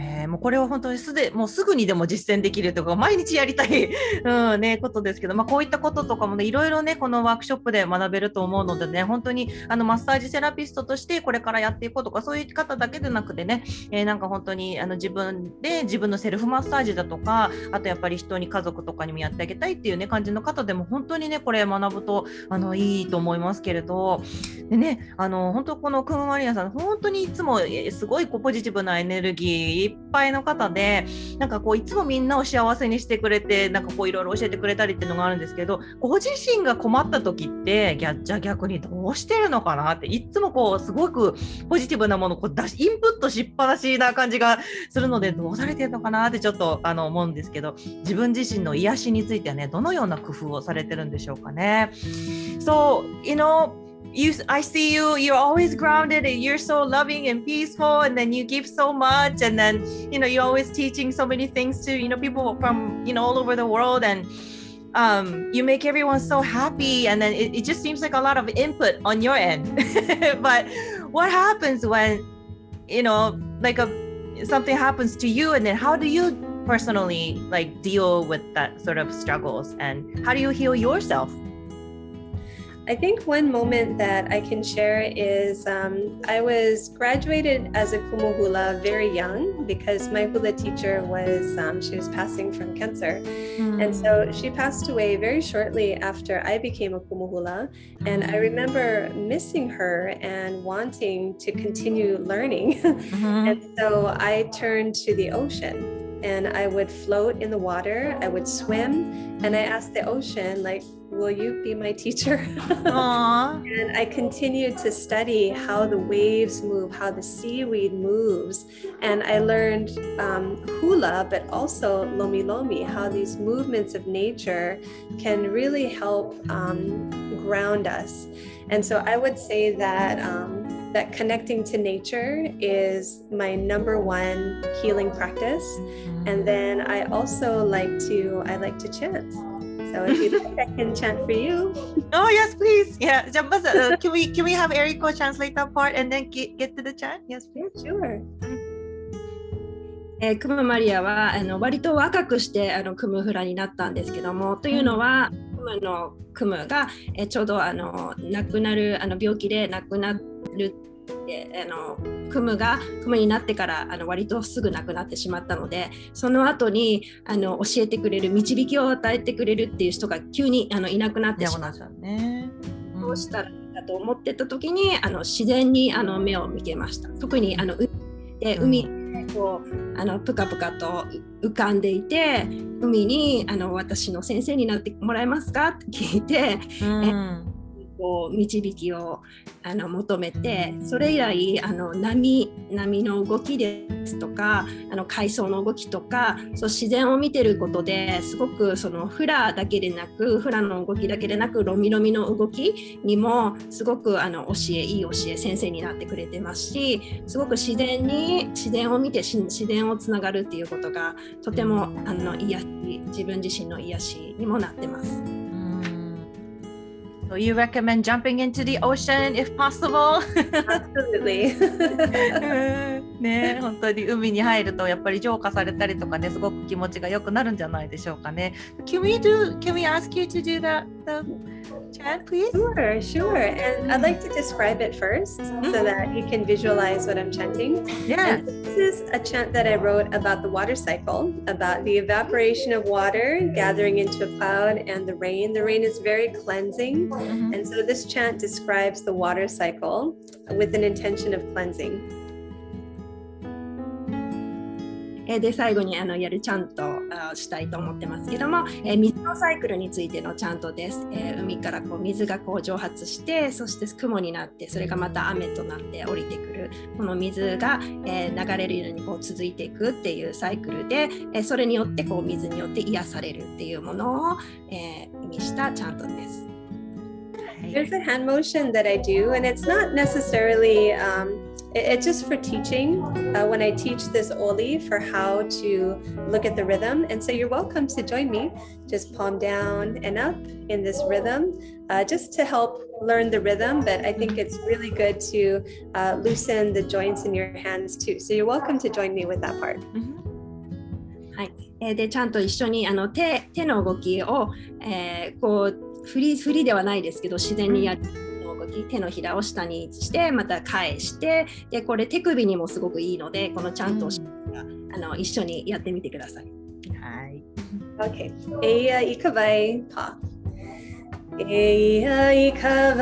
えーもうこれは本当にすでもうすぐにでも実践できるとか毎日やりたい、*laughs* うんね、ことですけど、まあ、こういったこととかもねいろいろねこのワークショップで学べると思うのでね本当にあのマッサージセラピストとしてこれからやっていこうとかそういう方だけでなくてね、えーなんか本当にあの自分で自分のセルフマッサージだとかあとやっぱり人に家族とかにもやってあげたいっていうね感じの方でも本当にねこれ学ぶとあのいいと思いますけれどでねあの本当このクムマリアさん本当にいつもすごいこうポジティブなエネルギーいっぱいの方でなんかこういつもみんなを幸せにしてくれてなんかこういろいろ教えてくれたりっていうのがあるんですけどご自身が困った時ってぎゃじゃあ逆にどうしてるのかなっていつもこうすごくポジティブなものをこう出しインプットしっぱなしな感じがするのでどうされてるのかなってちょっとあの思うんですけど自分自身の癒しについてはねどのような工夫をされてるんでしょうかね。So, you know, you I see you you're always grounded and you're so loving and peaceful and then you give so much and then you know you're always teaching so many things to you know people from you know all over the world and um you make everyone so happy and then it, it just seems like a lot of input on your end. *laughs* But what happens when you know like a something happens to you and then how do you personally like deal with that sort of struggles and how do you heal yourself I think one moment that I can share is um, I was graduated as a kumu hula very young because my hula teacher was um, she was passing from cancer, and so she passed away very shortly after I became a kumu hula. And I remember missing her and wanting to continue learning, *laughs* Mhm. and so I turned to the ocean. And I would float in the water. I would swim, and I asked the ocean, like, "Will you be my teacher?" Aw. *laughs* And I continued to study how the waves move, how the seaweed moves. And I learned um, hula, but also lomi lomi, how these movements of nature can really help um, ground us. And so I would say that. Um, that connecting to nature is my number one healing practice and then i also like to i like to chant so if you like i can chant for you Oh yes, please. Yeah. uh, can we can we have Eriko translate that part and then get, get to the chat? Yes, please. yeah sure えークムマリアはあの割と若くしてあのクムフラになったんですけどもというのは、クムのクムが、えーちょうどあの亡くなるあの病気で亡くなるってあのクムがクムになってからあの割とすぐ亡くなってしまったのでその後にあの教えてくれる導きを与えてくれるっていう人が急にあのいなくなってしまっ山名ちゃんね。どうしたらいいかと思ってた時にあの自然にあの目を見てました。特にあの海で海でこうあのプカプカと浮かんでいて海にあの私の先生になってもらえますか？って聞いてうん。こう導きをあの求めてそれ以来あの波波の動きですとかあの海藻の動きとかそう自然を見てることですごくそのフラだけでなくフラの動きだけでなくロミロミの動きにもすごくあの教えいい教え先生になってくれてますしすごく自然に自然を見て自然をつながるっていうことがとてもあの癒し自分自身の癒しにもなってます。So you recommend jumping into the ocean if possible? *laughs* Absolutely. *laughs* ね本当に海に入るとやっぱり浄化されたりとかねすごく気持ちが良くなるんじゃないでしょうかね。Can we do? Can we ask you to do that? The chant, please? Sure, sure. And I'd like to describe it first mm-hmm. so that you can visualize what I'm chanting. Yeah. And this is a chant that I wrote about the water cycle, about the evaporation of water gathering into a cloud and the rain. The rain is very cleansing. Mm-hmm. And so this chant describes the water cycle with an intention of cleansing. えで最後にあのやるちゃんとしたいと思ってますけども、え水のサイクルについてのちゃんとです、え海からこう水がこう蒸発してそして雲になってそれがまた雨となって降りてくるこの水が、え流れるようにこう続いていくっていうサイクルで、えそれによってこう水によって癒されるっていうものを、え意味したちゃんとです。There's a hand motion that I do, and it's not necessarily um, it's just for teaching uh, when I teach this Oli for how to look at the rhythm. And so you're welcome to join me, just palm down and up in this rhythm, uh, just to help learn the rhythm. But I think it's really good to uh, loosen the joints in your hands too. So you're welcome to join me with that part. Mm-hmm. はい、えー、でちゃんと一緒にあの手手の動きを、えー、こう 振り振りではないですけど自然にやる。手のひらを下にしてまた返してでこれ手首にもすごくいいのでこのちゃんとあの一緒にやってみてください。はい。OK。えいやいかばいパ。えいやいか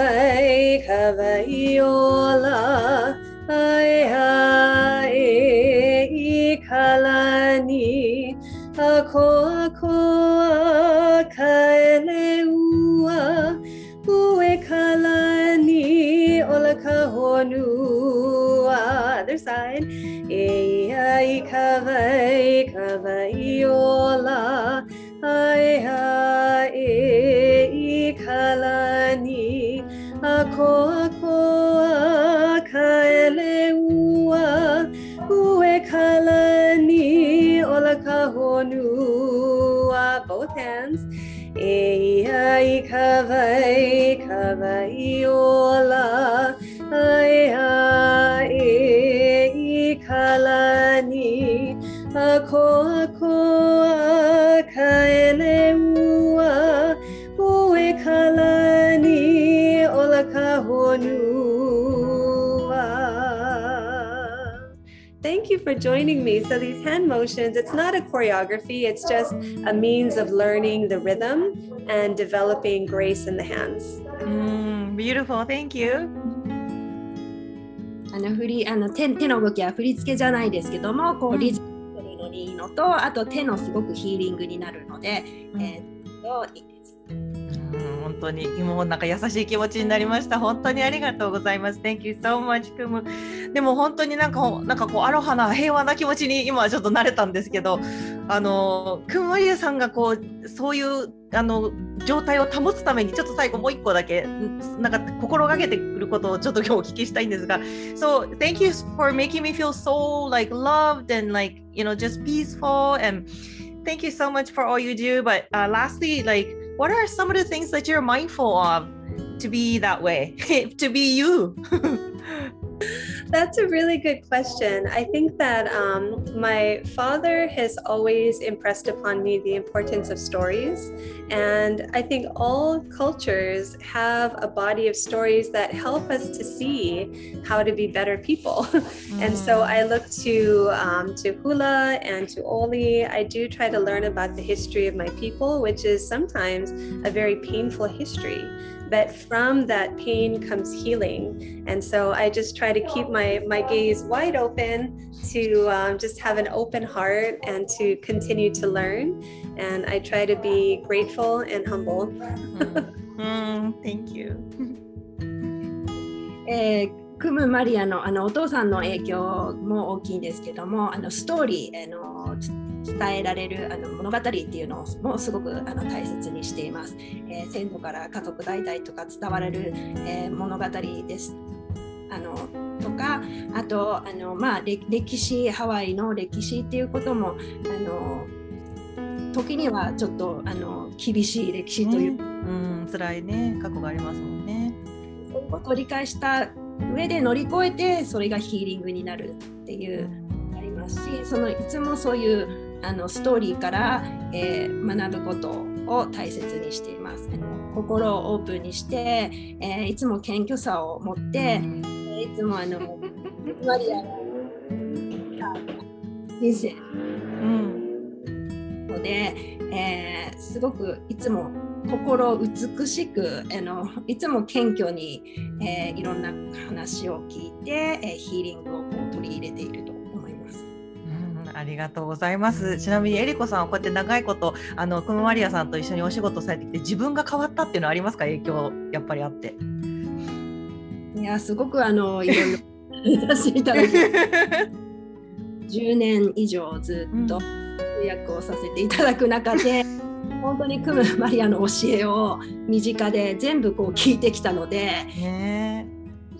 ako ako kaeleua ue kalani ola kahonua. Other side. Eia i kawai kawai ola ai e i kalani ako ako kaeleua ue kalani honua, both hands. ei Eia ikavai ola, aia ikalani, ako ako akaeleu. Thank you for joining me. So, these hand motions, it's not a choreography, it's just a means of learning the rhythm and developing grace in the hands. Mm, beautiful. Thank you. あの振りあの手手の動きは振り付けじゃないですけどもこうリズム取るのにいいのとあと手のすごくヒーリングになるので、うん、えー、といいです。 本当にもなんか優しい気持ちになりました。本当にありがとうございます。Thank you so much, クム。でも本当になんかなんかこうアロハな平和な気持ちに今はちょっと慣れたんですけど、あのクムマリアさんがこうそういうあの状態を保つためにちょっと最後もう一個だけなんか心がけてくることをちょっと今日お聞きしたいんですが、So thank you for making me feel so like loved and like you know just peaceful and thank you so much for all you do. But uh, lastly, like what are some of the things that you're mindful of to be that way, *laughs* to be you? *laughs* That's a really good question. I think that um, my father has always impressed upon me the importance of stories. And I think all cultures have a body of stories that help us to see how to be better people. Mm. *laughs* and so mm. I look to, um, to hula and to Oli. I do try to learn about the history of my people, which is sometimes a very painful history but from that pain comes healing and so i just try to keep my my gaze wide open to um, just have an open heart and to continue to learn and i try to be grateful and humble mm. Mm, thank you *laughs* えークム・マリアのあのお父さんの影響も大きいんですけどもあのストーリーあの 伝えられるあの物語っていうのもすごくあの大切にしています、えー、先祖から家族代々とか伝われる、えー、物語です。あのとかあとあの、まあ、歴史ハワイの歴史っていうこともあの時にはちょっとあの厳しい歴史という、うん、うん、辛いね。過去がありますもんね。そういうことを理解した上で乗り越えてそれがヒーリングになるっていうありますしそのいつもそういうあのストーリーから、えー、学ぶことを大切にしています。あの心をオープンにして、えー、いつも謙虚さを持って、えー、いつもあのマリアの人生、うん、ので、えー、すごくいつも心美しくあのいつも謙虚に、えー、いろんな話を聞いて、えー、ヒーリングをこう取り入れているとありがとうございます。ちなみにえりこさんはこうやって長いことあのクムマリアさんと一緒にお仕事されてきて自分が変わったっていうのはありますか？影響やっぱりあって。いやすごくあのいろいろさせていただき10年以上ずっと通訳をさせていただく中で。本当にクム・マリアの教えを身近で全部こう聞いてきたので、ね、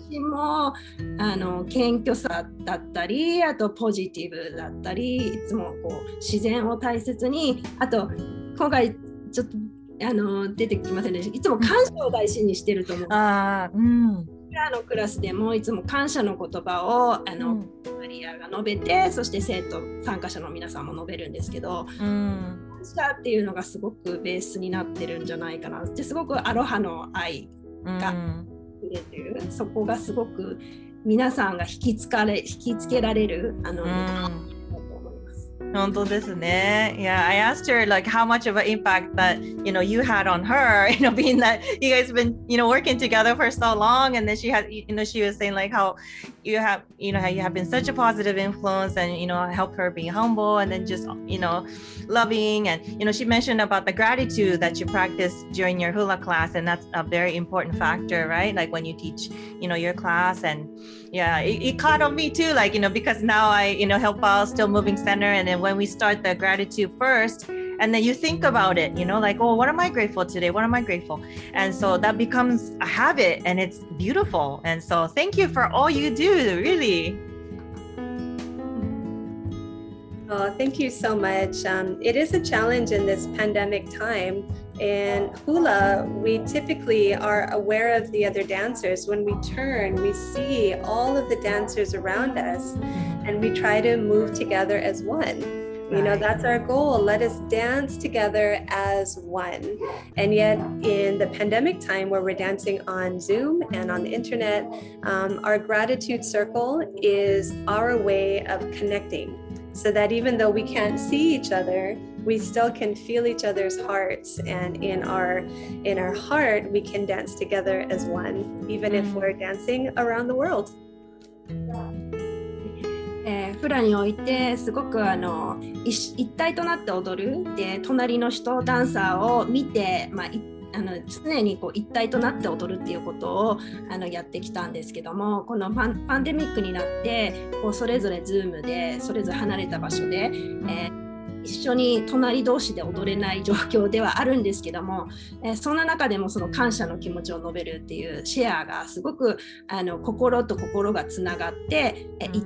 私もあの謙虚さだったりあとポジティブだったりいつもこう自然を大切にあと今回ちょっとあの出てきませんでした。いつも感謝を大事にしてると思う。あうん。のクラスでもいつも感謝の言葉をあの、うん、マリアが述べてそして生徒参加者の皆さんも述べるんですけど、うん、謝っていうのがすごくベースになってるんじゃないかな。ってすごくアロハの愛が入れてる、うん、そこがすごく皆さんが引きつかれ引きつけられるあの、うん本当ですね。Yeah, I asked her like how much of an impact that you know you had on her. You know, being that you guys been you know working together for so long, and then she had you know she was saying like how you have you know you have been such a positive influence, and you know help her be humble, and then just you know loving, and you know she mentioned about the gratitude that you practice during your hula class, and that's a very important factor, right? Like when you teach you know your class and yeah it, it, caught on me too like you know because now i you know help out still moving center and then when we start the gratitude first and then you think about it you know like oh what am i grateful today what am i grateful and so that becomes a habit and it's beautiful and so thank you for all you do really Oh, thank you so much. Um, it is a challenge in this pandemic time. In hula, we typically are aware of the other dancers. When we turn, we see all of the dancers around us and we try to move together as one. You know, that's our goal. Let us dance together as one. And yet, in the pandemic time where we're dancing on Zoom and on the internet, um, our gratitude circle is our way of connecting so that even though we can't see each other we still can feel each other's hearts and in our in our heart we can dance together as one even if we're dancing around the world えー、フラにおいてすごくあの一体となって踊る。で隣の人ダンサーを見て、まあ、あの常にこう一体となって踊るっていうことをあのやってきたんですけどもこのパンデミックになってこうそれぞれ Zoom でそれぞれ離れた場所で、えー一緒に隣同士で踊れない状況ではあるんですけども、えー、そんな中でもその感謝の気持ちを述べるっていうシェアがすごくあの心と心がつながって、えー、一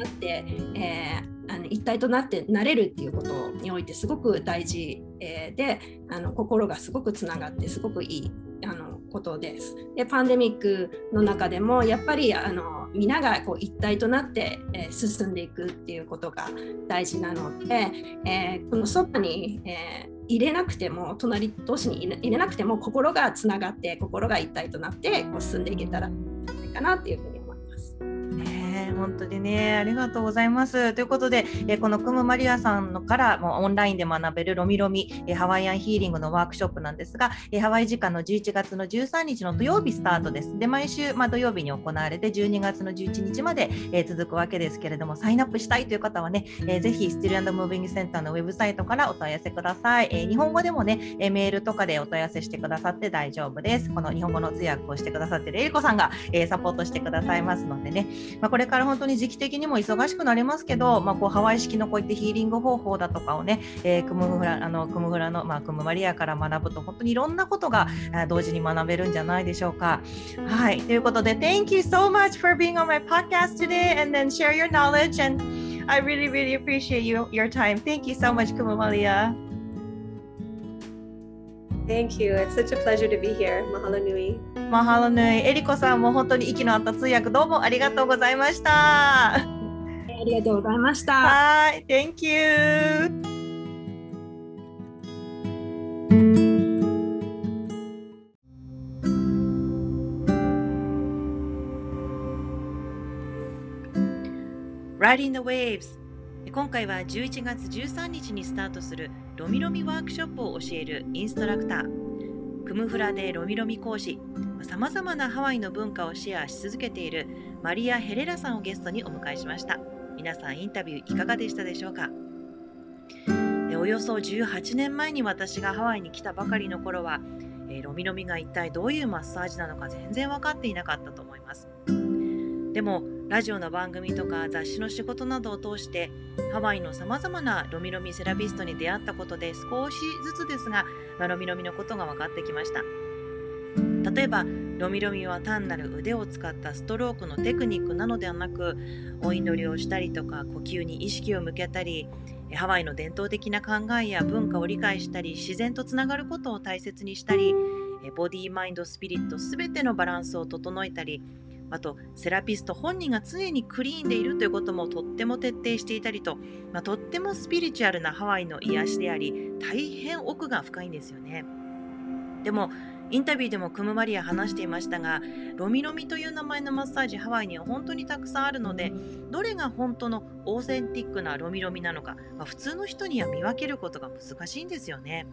なって、えーあの一体となってなれるっていうことにおいてすごく大事、えー、であの心がすごくつながってすごくいいあのことです。でパンデミックの中でもやっぱりあの皆がこう一体となって、えー、進んでいくっていうことが大事なので、えー、このそばに、えー、入れなくても隣同士に入れなくても心がつながって心が一体となってこう進んでいけたらいいかなっていうふうに。本当にね、ありがとうございます。ということで、えこのクムマリアさんのからもオンラインで学べるロミロミ、えハワイアンヒーリングのワークショップなんですが、えハワイ時間の11月の13日の土曜日スタートです。で、毎週、まあ、土曜日に行われて、12月の11日まで、え続くわけですけれども、サインアップしたいという方はね、えー、ぜひ、スティルムービングセンターのウェブサイトからお問い合わせください。え日本語でもね、えメールとかでお問い合わせしてくださって大丈夫です。この日本語の通訳をしてくださってるえりこさんが、えサポートしてくださいますのでね、まあ、これから本当に時期的にも忙しくなりますけど、まあ、こうハワイ式のこういったヒーリング方法だとかをね、えー、クムフラあのクムフラの、まあ、クムマリアから学ぶと本当にいろんなことが同時に学べるんじゃないでしょうか。はい、ということで、Thank you so much for being on my podcast today and then share your knowledge and I really, really appreciate you, your time. Thank you so much, Kumalia. Thank you. It's such a pleasure to be here. Mahalo nui. Mahalo nui. Eriko エリコさんも本当に息の合った通訳どうもありがとうございました。ありがとうございました。はい。Thank you. Riding the Waves 今回は11月13日にスタートするロミロミワークショップを教えるインストラクター。クムフラでロミロミ講師。さまざまなハワイの文化をシェアし続けているマリア・ヘレラさんをゲストにお迎えしました。皆さんインタビューいかがでしたでしょうか？およそ18年前に私がハワイに来たばかりの頃はロミロミが一体どういうマッサージなのか全然分かっていなかったと思います。でもラジオの番組とか雑誌の仕事などを通してハワイのさまざまなロミロミセラピストに出会ったことで少しずつですが、まあ、ロミロミのことが分かってきました。例えばロミロミは単なる腕を使ったストロークのテクニックなのではなくお祈りをしたりとか呼吸に意識を向けたりハワイの伝統的な考えや文化を理解したり自然とつながることを大切にしたりボディマインドスピリット全てのバランスを整えたりあとセラピスト本人が常にクリーンでいるということもとっても徹底していたりと、まあ、とってもスピリチュアルなハワイの癒しであり大変奥が深いんですよねでもインタビューでもクムマリア話していましたがロミロミという名前のマッサージハワイには本当にたくさんあるのでどれが本当のオーセンティックなロミロミなのか、まあ、普通の人には見分けることが難しいんですよね。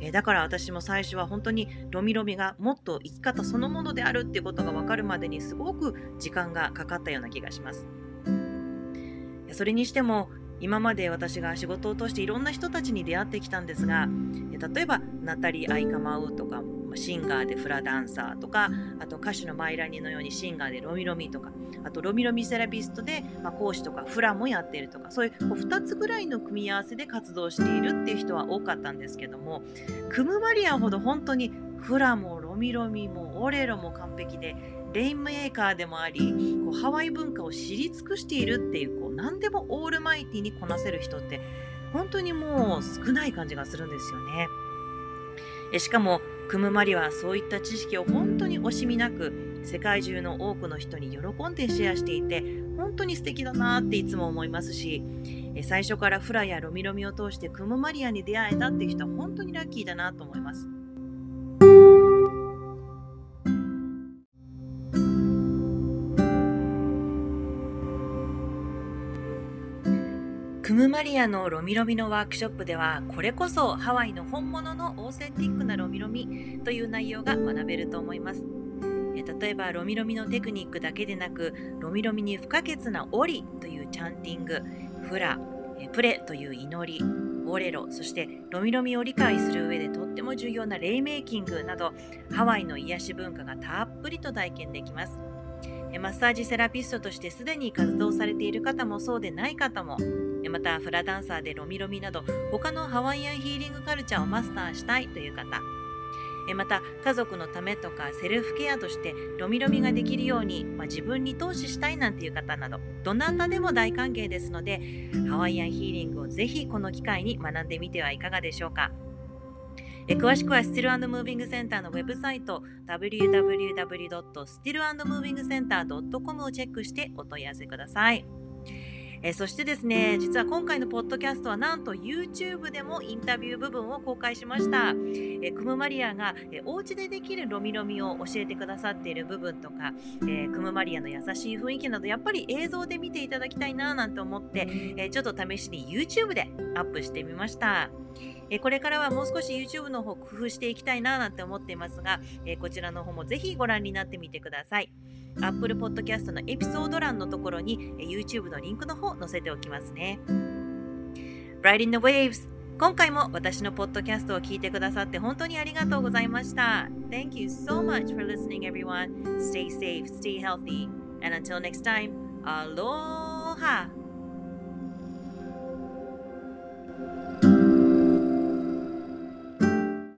えだから私も最初は本当にロミロミがもっと生き方そのものであるっていうことが分かるまでにすごく時間がかかったような気がします。それにしても今まで私が仕事を通していろんな人たちに出会ってきたんですが例えばナタリー・アイカマウとかシンガーでフラダンサーとかあと歌手のマイラニのようにシンガーでロミロミとかあとロミロミセラピストで、まあ、講師とかフラもやっているとかそういうこう2つぐらいの組み合わせで活動しているっていう人は多かったんですけどもクムマリアンほど本当にフラもロミロミもオレロも完璧でレインメーカーでもありこうハワイ文化を知り尽くしているっていうこう何でもオールマイティにこなせる人って本当にもう少ない感じがするんですよね。しかもクムマリはそういった知識を本当に惜しみなく世界中の多くの人に喜んでシェアしていて本当に素敵だなっていつも思いますし最初からフラやロミロミを通してクムマリアに出会えたっていう人は本当にラッキーだなと思います。ムマリアのロミロミのワークショップではこれこそハワイの本物のオーセンティックなロミロミという内容が学べると思います。例えばロミロミのテクニックだけでなくロミロミに不可欠なオリというチャンティングフラプレという祈りオレロそしてロミロミを理解する上でとっても重要なレイメイキングなどハワイの癒し文化がたっぷりと体験できます。マッサージセラピストとしてすでに活動されている方もそうでない方もまたフラダンサーでロミロミなど他のハワイアンヒーリングカルチャーをマスターしたいという方また家族のためとかセルフケアとしてロミロミができるように、まあ、自分に投資したいなんていう方などどなたでも大歓迎ですのでハワイアンヒーリングをぜひこの機会に学んでみてはいかがでしょうか。詳しくはスティルムービングセンターのウェブサイト www.stillandmovingcenter.com をチェックしてお問い合わせください。え、そしてですね実は今回のポッドキャストはなんと YouTube でもインタビュー部分を公開しました、え、クムマリアが、え、お家でできるロミロミを教えてくださっている部分とか、えー、クムマリアの優しい雰囲気などやっぱり映像で見ていただきたいななんて思って、え、ちょっと試しに YouTube でアップしてみましたえこれからはもう少し YouTube の方工夫していきたいななんて思っていますが、えこちらの方もぜひご覧になってみてください。Apple Podcast のエピソード欄のところに YouTube のリンクの方載せておきますね。Riding the Waves 今回も私のポッドキャストを聞いてくださって本当にありがとうございました。Thank you so much for listening everyone. Stay safe, stay healthy, and until next time, aloha!